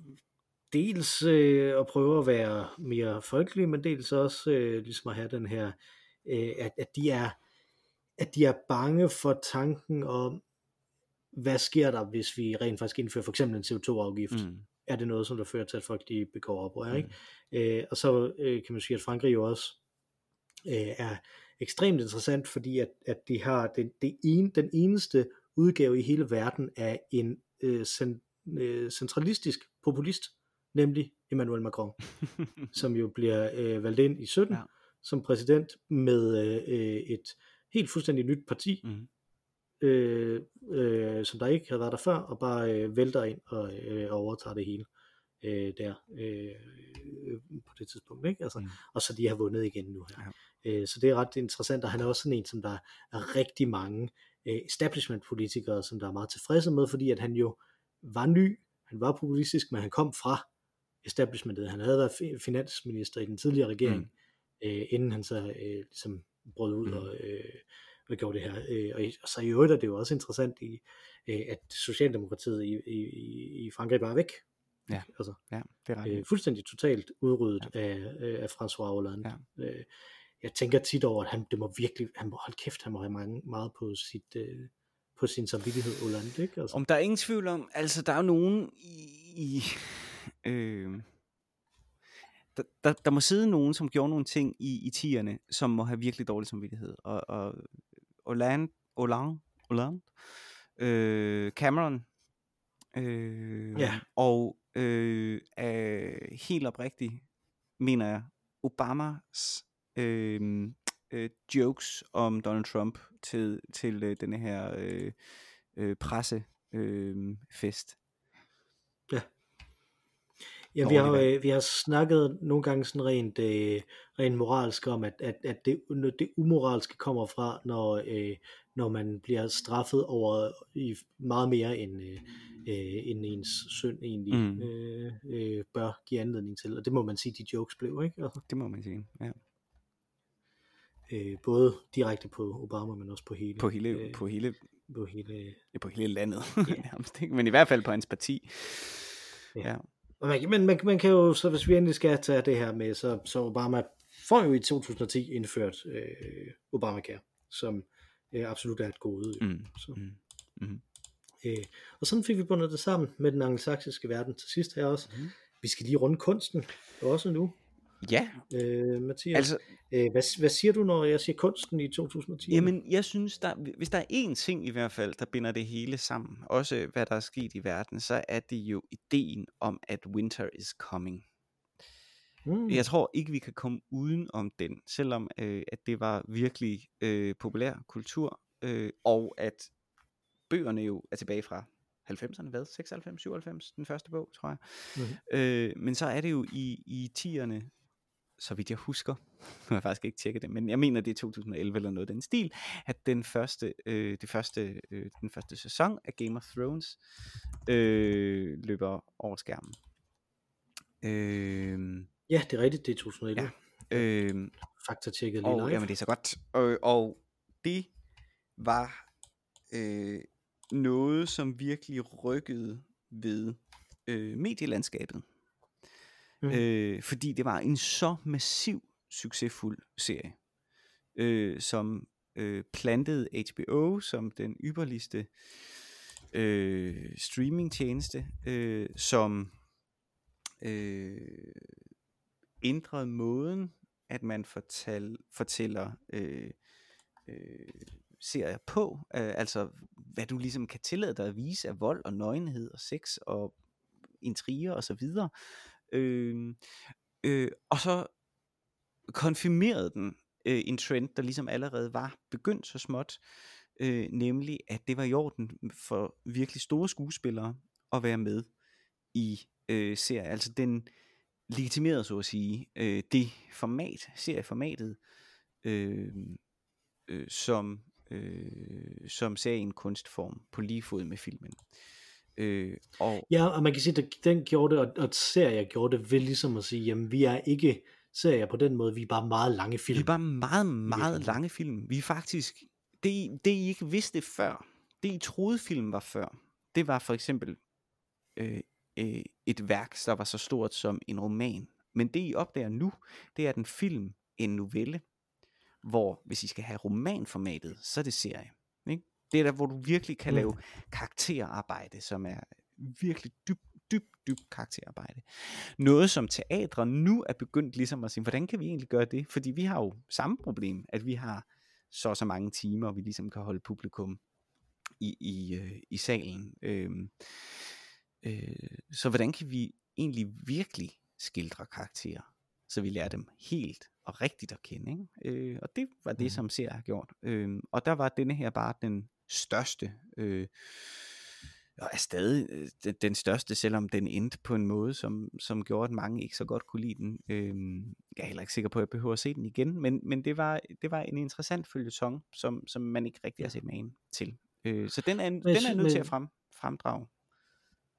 dels øh, at prøve at være mere folkelige, men dels også øh, ligesom at have den her, øh, at, at, de er, at de er bange for tanken om, hvad sker der, hvis vi rent faktisk indfører for eksempel en CO2-afgift? Mm. Er det noget, som der fører til, at folk de begår oprør, Mm. ikke? Øh, og så øh, kan man sige, at Frankrig jo også øh, er ekstremt interessant, fordi at, at de har den, det ene, den eneste udgave i hele verden af en øh, cent, øh, centralistisk populist, nemlig Emmanuel Macron, som jo bliver øh, valgt ind i 17 Ja. som præsident med øh, et helt fuldstændig nyt parti, Mm. øh, øh, som der ikke havde været der før, og bare øh, vælter ind og øh, overtager det hele øh, der øh, øh, på det tidspunkt. Ikke? Altså, mm. Og så de har vundet igen nu her. Ja. Øh, så det er ret interessant, og han er også sådan en, som der er rigtig mange øh, establishment-politikere, som der er meget tilfredse med, fordi at han jo var ny, han var populistisk, men han kom fra establishmentet. Han havde været fi- finansminister i den tidligere regering, mm. øh, inden han så øh, ligesom brød ud Mm. mm. og, øh, og gjorde det her. Øh, og, og så i øvrigt er det jo også interessant, i, øh, at Socialdemokratiet i, i, i- Frankrig bare er væk. Ja. Altså, Ja, det er øh, fuldstændig totalt udryddet ja. af, øh, af François Hollande. Ja. Øh, jeg tænker tit over, at han, det må virkelig, han må, hold kæft, han må have mange, meget på, sit, øh, på sin samvittighed, Hollande, ikke? Altså, Om der er ingen tvivl om, altså der er nogen i, i øh, der, der, der må sidde nogen, som gjorde nogle ting i, i tierne, som må have virkelig dårlig samvittighed. Og, og Hollande, Hollande, Hollande øh, Cameron, øh, Ja. og øh, øh, helt oprigtigt mener jeg, Obamas øh, øh, jokes om Donald Trump til, til øh, denne her øh, øh, presse øh, fest. Ja, vi har, øh, vi har snakket nogle gange sådan rent, øh, rent moralsk om, at, at, at det, det umoralske kommer fra, når, øh, når man bliver straffet over i meget mere end, øh, øh, end ens synd egentlig mm. øh, øh, bør give anledning til. Og det må man sige, de jokes blev, ikke? Altså, Det må man sige. Ja. Øh, både direkte på Obama, men også på hele, På hele, øh, på hele, på hele ja, på hele landet, nærmest, ikke? men i hvert fald på hans parti. Ja. Ja. Og man, men man, man kan jo, så hvis vi endelig skal tage det her med, så, så Obama får jo i 2010 indført øh, Obamacare, som øh, absolut er et gode. jo. Mm. Så, Mm. Mm. øh, og sådan fik vi bundet det sammen med den angelsaksiske verden til sidst her også. Mhm. Vi skal lige runde kunsten også nu, Ja, øh, Mathias. altså, øh, hvad, hvad siger du, når jeg siger kunsten i 2010? Jamen, jeg synes, der, hvis der er én ting i hvert fald, der binder det hele sammen, også hvad der er sket i verden, så er det jo ideen om, at winter is coming. mm, Jeg tror ikke, vi kan komme uden om den, selvom øh, at det var virkelig øh, populær kultur, øh, og at bøgerne jo er tilbage fra 90'erne, hvad? 96, 97, den første bog, tror jeg. Mhm. Øh, men så er det jo i, i 10'erne, så vidt jeg husker, nu har jeg faktisk ikke tjekket det, men jeg mener det er 2011 eller noget den stil, at den første, øh, det første, øh, den første sæson af Game of Thrones øh, løber over skærmen. Øh, ja, det er rigtigt, det er 2011. Ja. øh, Fakta tjekket lige og, live. jamen det er så godt. Og, og det var øh, noget, som virkelig rykkede ved øh, medielandskabet. Mm. Øh, fordi det var en så massiv succesfuld serie, øh, som øh, plantede HBO som den ypperligste øh, streamingtjeneste, øh, som øh, ændrede måden, at man fortal, fortæller øh, øh, serier på, øh, altså hvad du ligesom kan tillade dig at vise af vold og nøgenhed og sex og intriger og så videre. Øh, øh, og så konfirmerede den øh, en trend, der ligesom allerede var begyndt så småt, øh, nemlig at det var i orden for virkelig store skuespillere at være med i øh, serier. Altså den legitimerede så at sige øh, det format, serieformatet, øh, øh, som, øh, som serien en kunstform på lige fod med filmen. Øh, og Ja, og man kan sige, at den gjorde det, og, og serier gjorde det ved ligesom at sige, jamen vi er ikke serier på den måde, vi er bare meget lange film. vi er bare meget, meget virkeligheden. lange film. Vi er faktisk, det, det I ikke vidste før, det I troede film var før, det var for eksempel øh, øh, et værk, der var så stort som en roman. Men det I opdager nu, det er at en film, en novelle, hvor hvis I skal have romanformatet, så er det serie. Ikke? Det er der, hvor du virkelig kan Mm. lave karakterarbejde, som er virkelig dybt, dybt, dybt karakterarbejde. Noget som teatre nu er begyndt ligesom at sige, hvordan kan vi egentlig gøre det? Fordi vi har jo samme problem, at vi har så og så mange timer, vi ligesom kan holde publikum i, i, øh, i salen. Øhm, øh, så hvordan kan vi egentlig virkelig skildre karakterer, så vi lærer dem helt og rigtigt at kende. Ikke? Øh, og det var det, Mhm. som serier har gjort. Øh, og der var denne her bare den største, øh, og er stadig øh, den, den største, selvom den endte på en måde, som, som gjorde, at mange ikke så godt kunne lide den. Øh, jeg er heller ikke sikker på, at jeg behøver at se den igen, men, men det, var, det var en interessant følgetong, som, som man ikke rigtig har set magen til. Øh, så den er, den er nødt til at frem, fremdrage.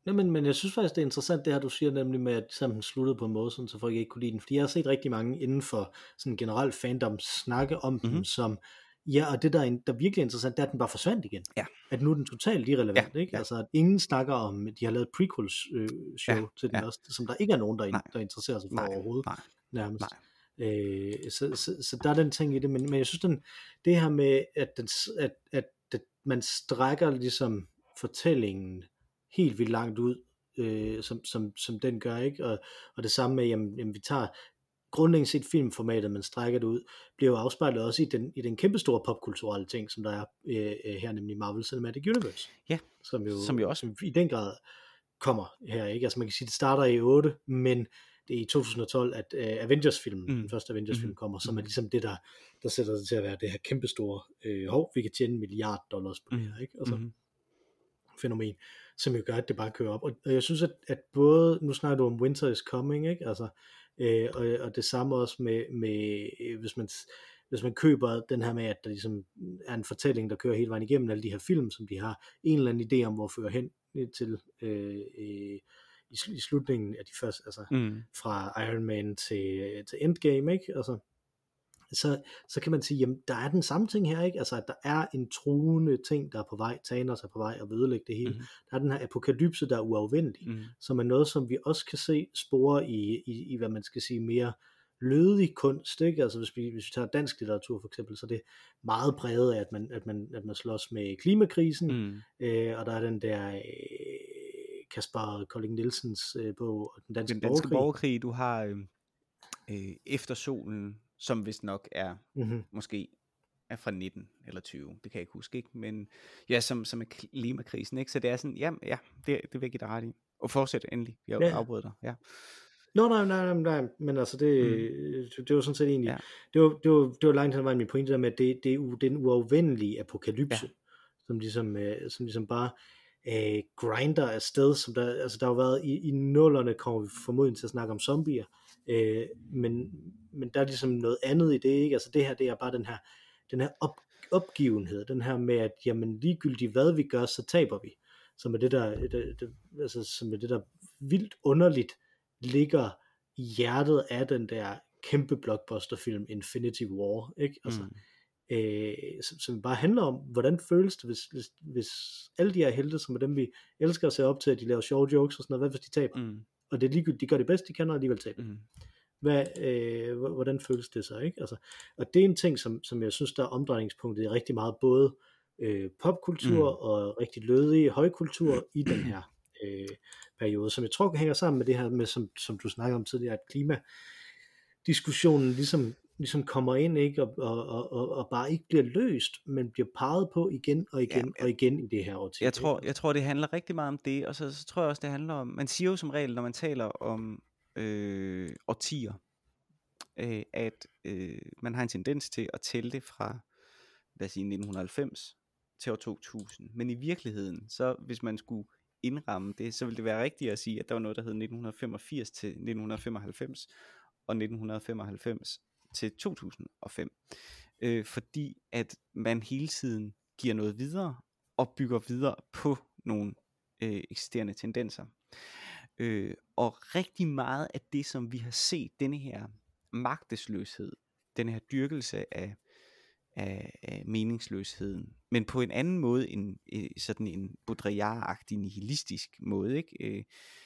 Nå, men, men jeg synes faktisk, det er interessant, det her du siger, nemlig med, at sammen sluttede på en måde, sådan, så folk ikke kunne lide den. Fordi jeg har set rigtig mange inden for sådan generel fandom snakke om mm-hmm. Mhm. den som, ja, og det der er, der virkelig er interessant, det er, at den bare forsvandt igen. Ja. At nu er den totalt irrelevant, Ja, ikke? ja. Altså, at ingen snakker om, de har lavet prequels øh, show Ja, til den ja. også, som der ikke er nogen, der, Nej. der interesserer sig for Nej, overhovedet, nej, nærmest. nej. Øh, så, så, så der er den ting i det, men, men jeg synes, den, det her med, at, den, at, at, at man strækker ligesom fortællingen helt vildt langt ud, øh, som, som, som den gør, ikke? Og, og det samme med, jamen, jamen vi tager grundlæggende set filmformatet, men strækker det ud, bliver jo afspejlet også i den, i den kæmpestore popkulturelle ting, som der er øh, øh, her, nemlig Marvel Cinematic Universe. Ja, som jo, som jo også- som i den grad kommer her, ikke? Altså man kan sige, det starter i 8, men det er i 2012, at uh, Avengers-filmen, Mm. mm. den første Avengers-film Mhm. kommer, som er Mhm. ligesom det, der, der sætter det til at være det her kæmpestore, øh, hov, vi kan tjene en milliard dollars på det her, ikke? Altså, Mhm. fænomen, som jo gør, at det bare kører op. Og, og jeg synes, at, at både, nu snakker du om Winter is Coming, ikke? Altså, øh, og, og det samme også med, med øh, hvis man hvis man køber den her med, at der ligesom er en fortælling, der kører hele vejen igennem alle de her film, som de har en eller anden idé om, hvor fører hen øh, til øh, øh, i, sl- i slutningen af de første, altså Mm. fra Iron Man til, til Endgame, ikke? Altså, så, så kan man sige, jamen der er den samme ting her, ikke? Altså at der er en truende ting, der er på vej, Thanos er på vej og ødelægge det hele. Mm. Der er den her apokalypse, der er uafvendelig, mm. Som er noget, som vi også kan se spore i, i, i hvad man skal sige, mere lødig kunst, ikke? Altså hvis vi, hvis vi tager dansk litteratur for eksempel, så er det meget præget af, at man, at man, at man slås med klimakrisen, mm. Øh, og der er den der øh, Kasper Kolding Nielsens øh, bog, Den danske, Den danske borgerkrig. borgerkrig, du har øh, øh, Efter solen, som vist nok er Mm-hmm. måske er fra 19 eller 20, det kan jeg ikke huske, ikke? men ja, som, som er klimakrisen, ikke? så det er sådan, ja, ja det, det vil jeg give dig ret i. Og fortsæt endelig, jeg Ja. afbryder dig. Ja. Nå, nej, nej, nej, nej, men altså det, Mm. det, det var sådan set egentlig, Ja. det, var, det, var, det var langt hen vejen min pointe der med, at det, det er den uafvendelige apokalypse, Ja. som, ligesom, øh, som ligesom bare øh, grinder afsted, som der, altså der har været i, i nullerne, kommer vi formodentlig til at snakke om zombier, øh, men, men der er ligesom noget andet i det, ikke? Altså det her, det er bare den her, den her op, opgivenhed, den her med, at jamen ligegyldigt hvad vi gør, så taber vi, som er det der, det, det, altså, som er det der vildt underligt ligger i hjertet af den der kæmpe blockbusterfilm Infinity War, ikke? Altså, Mm. øh, som, som bare handler om, hvordan føles det, hvis, hvis, hvis alle de her helte, som er dem, vi elsker at se op til, at de laver sjove jokes og sådan noget, hvad hvis de taber? Mm. Og det er ligegyldigt, de gør det bedst, de kan, og alligevel taber. Mm. Hvad, øh, hvordan føles det så, ikke? Altså, og det er en ting, som, som jeg synes, der er omdrejningspunktet i rigtig meget, både øh, popkultur Mm. og rigtig lødig højkultur i den her øh, periode, som jeg tror hænger sammen med det her med, som, som du snakkede om tidligere, at klimadiskussionen ligesom, ligesom kommer ind, ikke, og, og, og, og, bare ikke bliver løst, men bliver peget på igen og igen ja, jeg- og igen i det her årti. Jeg tror, jeg tror, det handler rigtig meget om det, og så, så tror jeg også, det handler om, man siger jo som regel, når man taler om øh, årtier, øh, at øh, man har en tendens til at tælle det fra, lad os sige, 1990 til år 2000. Men i virkeligheden, så hvis man skulle indramme det, så ville det være rigtigt at sige, at der var noget, der hed 1985 til 1995, og 1995 til 2005. Øh, fordi at man hele tiden giver noget videre, og bygger videre på nogle øh, eksisterende tendenser. Øh, og rigtig meget af det, som vi har set, denne her magtesløshed, den her dyrkelse af, af, af meningsløsheden, men på en anden måde end øh, sådan en Baudrillard-agtig nihilistisk måde, ikke? Øh,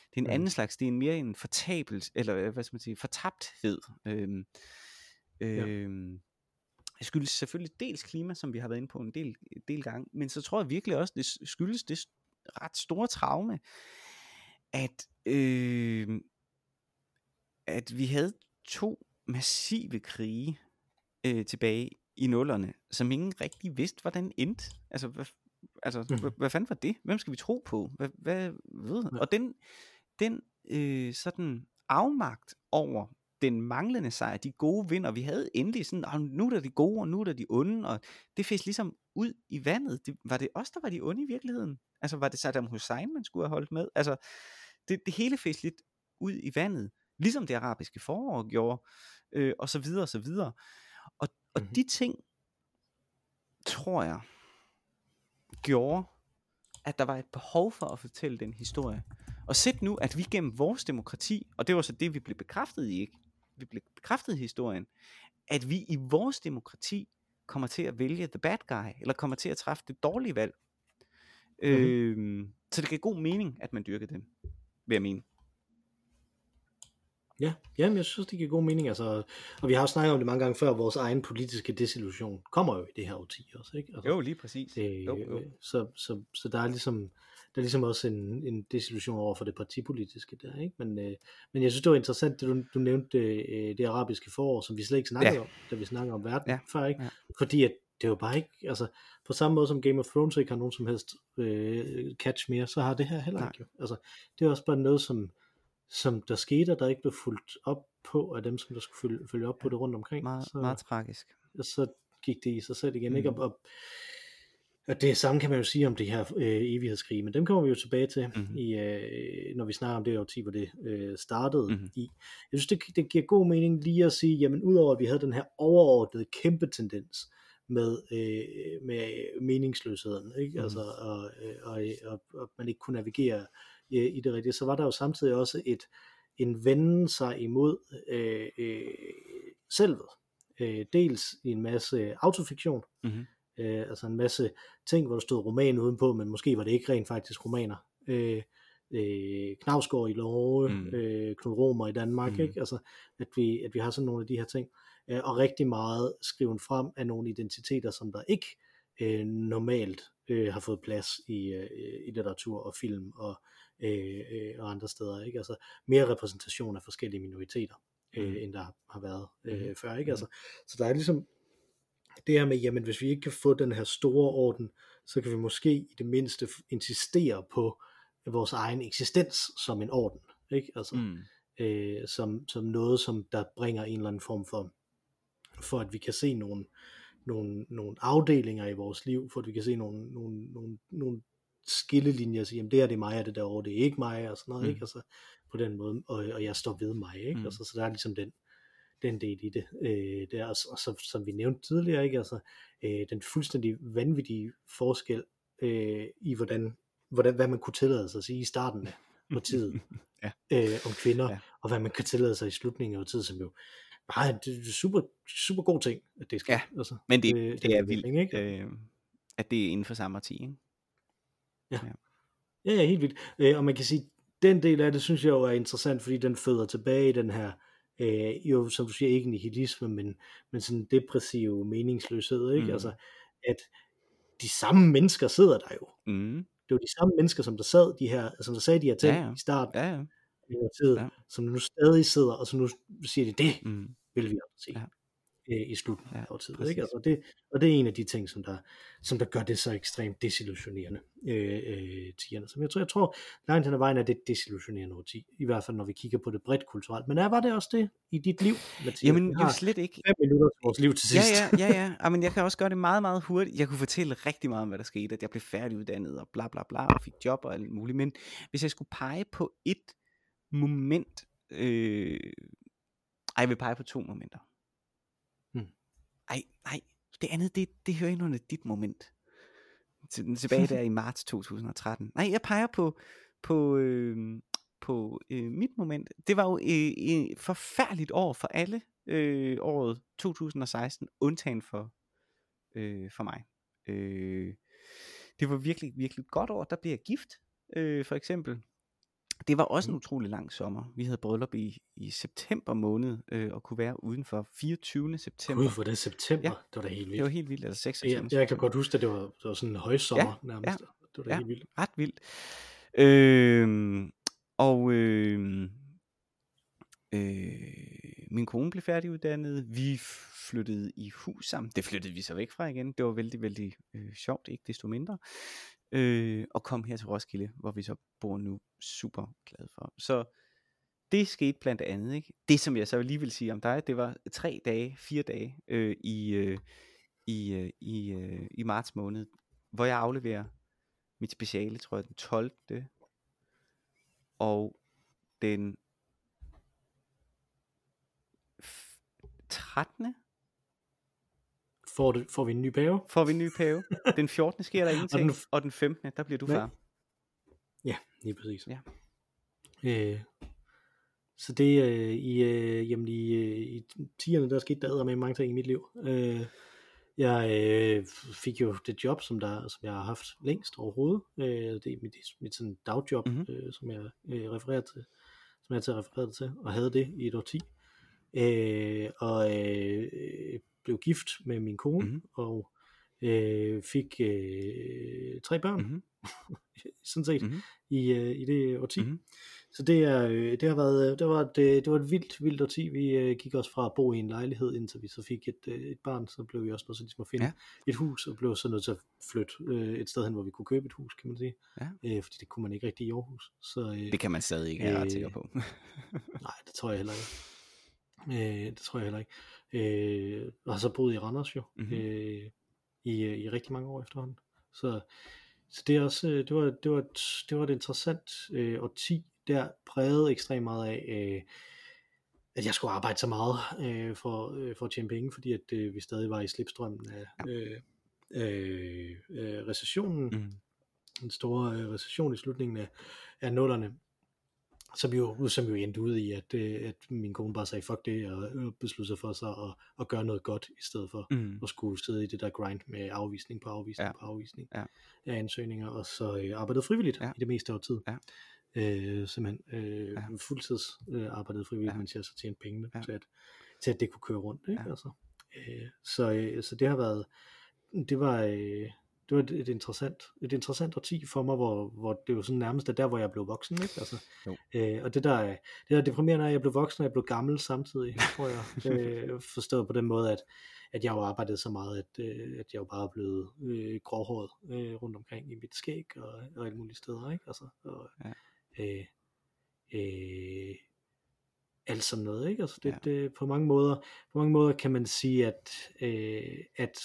det er en Mm. anden slags, det er en mere en fortabels, eller øh, hvad skal man sige, fortabthed. Øhm, øhm, det skyldes selvfølgelig dels klima, som vi har været inde på en del, del gange, men så tror jeg virkelig også, det skyldes det ret store traume, at, øh, at vi havde to massive krige øh, tilbage i nullerne, som ingen rigtig vidste, hvordan endte. Altså, hvad, altså Mhm. hvad, hvad fanden var det? Hvem skal vi tro på? Hvad, hvad ved? Ja. Og den, den øh, sådan afmagt over den manglende sejr, de gode vinder, vi havde endelig sådan, "Ah, nu er der de gode, og nu er der de onde, og det fæs ligesom ud i vandet. Det, var det os, der var de onde i virkeligheden? Altså, var det Saddam Hussein, man skulle have holdt med? Altså, det, det hele fæs lidt ud i vandet, ligesom det arabiske forår gjorde, øh, og så videre, og så videre. Og, og Mhm. de ting, tror jeg, gjorde, at der var et behov for at fortælle den historie. Og sæt nu, at vi gennem vores demokrati, og det var så det, vi blev bekræftet i, ikke? Vi blev bekræftet i historien, at vi i vores demokrati kommer til at vælge the bad guy, eller kommer til at træffe det dårlige valg. Mhm. Øh, så det giver god mening, at man dyrker den, vil jeg mene. Ja, jamen, jeg synes, det giver god mening. Altså, og vi har snakket om det mange gange før, vores egen politiske desillusion kommer jo i det her årti også. Ikke? Altså, Jo, lige præcis. Øh, Jo, jo. Så, så, så der er ligesom der er ligesom også en, en desillusion over for det partipolitiske der, ikke? Men, øh, men jeg synes, det var interessant, det du, du nævnte øh, det arabiske forår, som vi slet ikke snakkede Ja. om, da vi snakker om verden Ja, før, ikke? ja. Fordi at det er jo bare ikke, altså på samme måde som Game of Thrones ikke har nogen som helst øh, catch mere, så har det her heller Nej. ikke jo. Altså, det er også bare noget, som, som der skete, og der ikke blev fuldt op på af dem, som der skulle følge, følge op på det rundt omkring. Meget, så, meget tragisk. og så gik det i sig selv igen, Mm. ikke? Og, og, og det samme kan man jo sige om det her øh, evighedskrige, men dem kommer vi jo tilbage til, Mhm. i, øh, når vi snakker om det årti, hvor det øh, startede Mhm. i. Jeg synes, det, det giver god mening lige at sige, jamen udover at vi havde den her overordnede kæmpe tendens med, øh, med meningsløsheden, ikke? Mhm. Altså, og, øh, og, og, og man ikke kunne navigere i, i det rigtige, så var der jo samtidig også et en vende sig imod øh, øh, selvet. Øh, dels i en masse autofiktion, Mhm. Øh, altså en masse ting, hvor der stod roman udenpå, men måske var det ikke rent faktisk romaner. Øh, øh, Knavsgaard i Norge, Mm. mm. øh, Knud Romer i Danmark, Mm. mm. ikke? Altså, at vi, at vi har sådan nogle af de her ting, øh, og rigtig meget skriven frem af nogle identiteter, som der ikke øh, normalt øh, har fået plads i, øh, i litteratur og film og, øh, øh, og andre steder, ikke? Altså mere repræsentation af forskellige minoriteter, øh, Mm. end der har været øh, Mhm. før, ikke? Mhm. Altså, så der er ligesom det her med, jamen hvis vi ikke kan få den her store orden, så kan vi måske i det mindste insistere på vores egen eksistens som en orden, ikke? Altså, mm. Øh, som, som noget, som der bringer en eller anden form for, for at vi kan se nogle, nogle, nogle afdelinger i vores liv, for at vi kan se nogle, nogle, nogle, nogle skillelinjer, og sige, jamen det her det er mig, og det derovre, det er ikke mig, og sådan noget, Mm. ikke? Altså, på den måde, og, og jeg står ved mig, ikke? Mm. Altså, så der er ligesom den, den del i det, øh, der, og, og så, som vi nævnte tidligere, ikke? Altså, øh, den fuldstændig vanvittige forskel øh, i, hvordan, hvordan, hvad man kunne tillade sig at sige i starten af partiet Ja. øh, om kvinder, Ja. ja. og hvad man kan tillade sig i slutningen af tid, som jo bare er en super, super god ting, at det skal. Ja, altså, Men det, øh, det den er vildt, ikke? øh, at det er inden for samme årti, ikke? Ja, ja, helt vildt. Øh, og man kan sige, den del af det, synes jeg jo er interessant, fordi den føder tilbage i den her, øh, jo som du siger, ikke nihilisme, men, men sådan depressiv meningsløshed, ikke? Mm. Altså, at de samme mennesker sidder der jo. Mm. Det var de samme mennesker, som der sad de her, som der sagde de her ting Ja, ja. i starten Ja, ja. tid, Ja. som nu stadig sidder, og som nu siger de, det Mm. vil vi også se Ja. Ja. i slutningen Ja, af årtiet. præcis. Ikke? Altså det, og det er en af de ting, som der, som der gør det så ekstremt desillusionerende øh, øh, tierne. Som jeg tror, jeg tror langt hen ad vejen er det et desillusionerende årti, i hvert fald når vi kigger på det bredt kulturelt. Men er, var det også det i dit liv, Mathias? Jamen, jo slet ikke. fem minutter til vores liv til Ja, sidst. ja, ja, ja. ja men jeg kan også gøre det meget, meget hurtigt. Jeg kunne fortælle rigtig meget om, hvad der skete, at jeg blev færdiguddannet og bla bla bla, og fik job og alt muligt. Men hvis jeg skulle pege på et moment, øh... ej, jeg vil pege på to momenter. Det andet, det, det hører ind under dit moment. til, tilbage der i marts 2013. Nej, jeg peger på, på, øh, på øh, mit moment. Det var jo et øh, forfærdeligt år for alle øh, året 2016, undtagen for, øh, for mig. Øh, det var virkelig, virkelig godt år. Der blev jeg gift, øh, for eksempel. Det var også en Mm. utrolig lang sommer. Vi havde bryllup i, i september måned, øh, og kunne være udenfor 24. september. Gud, for det er september. Ja. Det var da helt Det vildt. var helt vildt, eller 26. Jeg, jeg kan godt huske, at det var, det var sådan en højsommer ja, nærmest. Det var da ja. helt vildt. ret vildt. Øh, og øh, øh, min kone blev færdiguddannet. Vi flyttede i hus sammen. Det flyttede vi så væk fra igen. Det var vældig, vældig øh, sjovt, ikke desto mindre. Øh, og kom her til Roskilde, hvor vi så bor nu super glad for. Så det skete blandt andet. Ikke? Det, som jeg så lige vil sige om dig, det var tre dage, fire dage øh, i, øh, i, øh, i, øh, i marts måned, hvor jeg afleverer mit speciale, tror jeg, den 12. Og den 13. Får, det, får vi en ny pave? får vi en ny pave. Den 14. sker der ingenting, og den og den 15. der bliver du far. Ja, lige præcis. Ja. Øh, så det øh, i, øh, jamen i, øh, i 10'erne, der skete der med mange ting i mit liv. Øh, jeg øh, fik jo det job, som, der, som jeg har haft længst overhovedet. Øh, det er mit, mit sådan dagjob, Mhm. mm-hmm. øh, som jeg øh, refererer til, som jeg til at referere til, og havde det i et årti. Øh, og øh, blev gift med min kone, Mhm. mm-hmm. og øh, fik øh, tre børn, mm-hmm. Mm-hmm. sådan set, Mhm. i, øh, i det årti. Mhm. Så det, er, øh, det har været, øh, det var, et, øh, det var et vildt, vildt årti. Vi øh, gik også fra at bo i en lejlighed, indtil vi så fik et, øh, et barn, så blev vi også nødt til ligesom at finde Ja. et hus, og blev så nødt til at flytte øh, et sted hen, hvor vi kunne købe et hus, kan man sige. Ja. Øh, fordi det kunne man ikke rigtig i Aarhus. Så, øh, Det kan man stadig ikke, er jeg ret sikker Øh, på. Nej, det tror jeg heller ikke. Øh, det tror jeg heller ikke. Øh, og har så boet i Randers jo, Mhm. mm-hmm. øh, i, øh, i rigtig mange år efterhånden. Så, så det er også, øh, det var, det var, et, det var et interessant øh, årti, der prægede ekstremt meget af, øh, at jeg skulle arbejde så meget øh, for, øh, for at tjene penge, fordi at øh, vi stadig var i slipstrømmen af øh, øh, øh, recessionen Mm. en stor øh, recession i slutningen af, af nullerne, som jo, som jo endte ud i, at, øh, at min kone bare sagde, fuck det, og øh, besluttede sig for sig at, at gøre noget godt, i stedet for Mm. at skulle sidde i det der grind med afvisning på afvisning Ja. på afvisning Ja. af ansøgninger, og så øh, arbejdede frivilligt Ja. i det meste af tid. Ja. Øh, simpelthen øh, Ja. fuldtids øh, arbejdede frivilligt, Ja. mens jeg så tjente pengene ja. til, at, til at det kunne køre rundt. Ikke? Ja. Altså, øh, så, øh, så det har været, det var, øh, det var et, et interessant, et interessant årti for mig, hvor, hvor det var sådan nærmest er der, hvor jeg blev voksen, ikke? Altså, Jo. øh, og det der, er- det der er deprimerende er, at jeg blev voksen, og jeg blev gammel samtidig, tror jeg, øh, forstået på den måde, at, at jeg jo arbejdede så meget, at, øh, at jeg jo bare er blevet øh, gråhåret øh, rundt omkring i mit skæg og, og alle mulige steder, ikke? Altså, og, Ja. øh, øh, alt sådan noget, ikke? Altså det, ja. det, på mange måder, på mange måder kan man sige, at, øh, at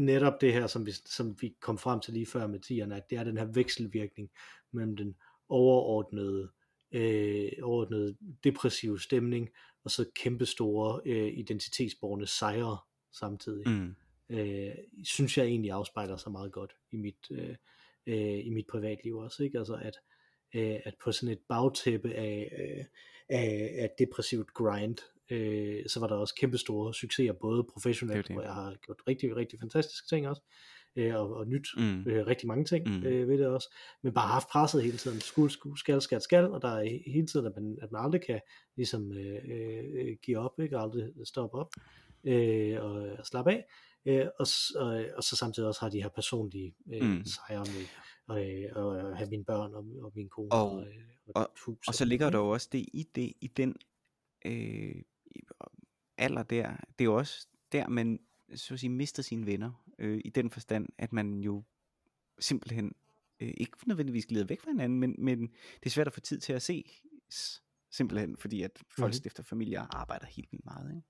netop det her, som vi, som vi kom frem til lige før med tierne, at det er den her vekselvirkning mellem den overordnede, øh, overordnede depressive stemning, og så kæmpestore øh, identitetsborgende sejre samtidig, Mm. øh, synes jeg egentlig afspejler sig meget godt i mit, øh, øh, i mit privatliv også, ikke? Altså at, øh, at på sådan et bagtæppe af, øh, af, af depressivt grind, øh, så var der også kæmpe store succeser, både professionelt, Det hvor jeg har gjort rigtig, rigtig fantastiske ting også, øh, og, og nyt Mm. øh, rigtig mange ting Mm. øh, ved det også, men bare haft presset hele tiden, skuld, skuld, skal, skal, skal, og der er he- hele tiden, at man, at man aldrig kan ligesom øh, øh, give op, ikke, og aldrig stoppe op, øh, og, og slappe af, øh, og, og, og så samtidig også har de her personlige øh, Mm. sejre med, og, øh, og have mine børn og, og min kone Og- og, øh, og, og- Og så ligger der jo også det i det i den øh, alder der. Det er jo også der, man så at sige, mister sine venner. Øh, I den forstand, at man jo simpelthen øh, ikke nødvendigvis glider væk fra hinanden, men, men det er svært at få tid til at se simpelthen, fordi at folk mm-hmm. Mhm. stifter familie og arbejder helt vildt meget. Ikke?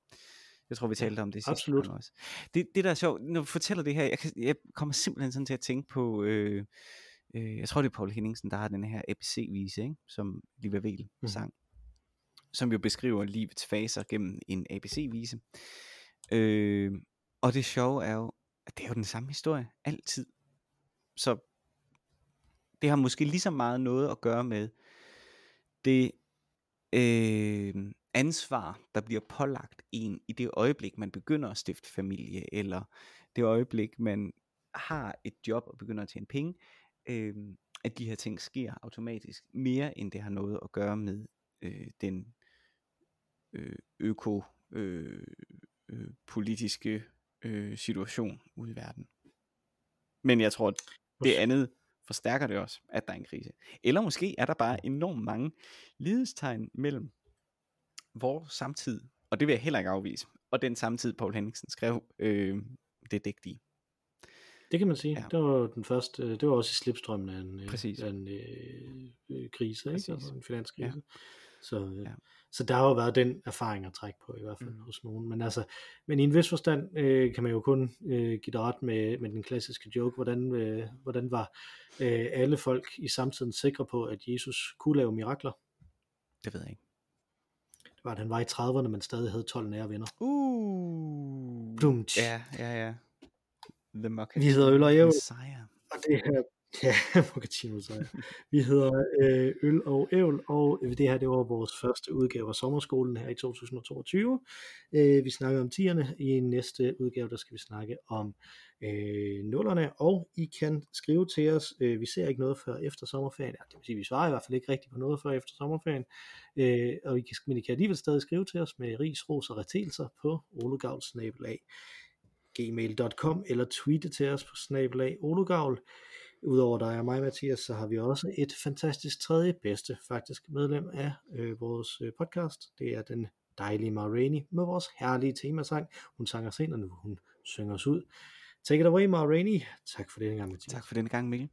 Jeg tror, vi talte om det sidste absolut. også. Det, det der er sjovt, når du fortæller det her, jeg, kan, jeg kommer simpelthen sådan til at tænke på, øh, øh, jeg tror det er Paul Henningsen, der har den her ABC-vise, ikke? som Liva Vel Mhm. sang, som jo beskriver livets faser gennem en ABC-vise. Øh, og det sjove er jo, at det er jo den samme historie, altid. så det har måske lige så meget noget at gøre med det øh, ansvar, der bliver pålagt en i det øjeblik, man begynder at stifte familie, eller det øjeblik, man har et job og begynder at tjene penge, øh, at de her ting sker automatisk, mere end det har noget at gøre med øh, den øh, øko øh, øh, politiske øh, situation ude i verden. Men jeg tror, det andet forstærker det også, at der er en krise. Eller måske er der bare enormt mange lidestegn mellem vores samtid, og det vil jeg heller ikke afvise, og den samtid, Paul Henningsen skrev øh, det digt i. Det kan man sige. Ja. Det var den første, det var også i slipstrømmen af en, Præcis. af en øh, krise, Præcis. ikke? Altså en finanskrise. Ja. Så, øh, Ja. Så der har jo været den erfaring at trække på, i hvert fald Mm. hos nogen. Men altså, men i en vis forstand øh, kan man jo kun øh, give dig ret med, med den klassiske joke, hvordan, øh, hvordan var øh, alle folk i samtiden sikre på, at Jesus kunne lave mirakler. Det ved jeg ikke. Det var, at han var i 30'erne, men stadig havde 12 nære venner. Uh. Ja, ja, ja. The Muppet. Vi hedder Øl og Ævl. Messiah. Og det her, ja, Mocatino sejr. Vi hedder øh, Øl og Ævl, og det her det var vores første udgave af sommerskolen her i 2022. Øh, vi snakker om tierne. I næste udgave, der skal vi snakke om øh, nullerne, og I kan skrive til os. Øh, vi ser ikke noget før efter sommerferien. Ja, det vil sige, vi svarer i hvert fald ikke rigtigt på noget før efter sommerferien. Øh, og I kan, men I kan alligevel stadig skrive til os med ris, ros og retelser på olegavlsnabelag gmail.com eller tweete til os på snabelag olugavl. Udover dig og mig, Mathias, så har vi også et fantastisk tredje bedste faktisk medlem af øh, vores øh, podcast. Det er den dejlige Ma Rainey med vores herlige temasang. Hun sang os ind, og nu hun synger os ud. Take it away, Ma Rainey. Tak for denne gang, Mathias. Tak for denne gang, Mikkel.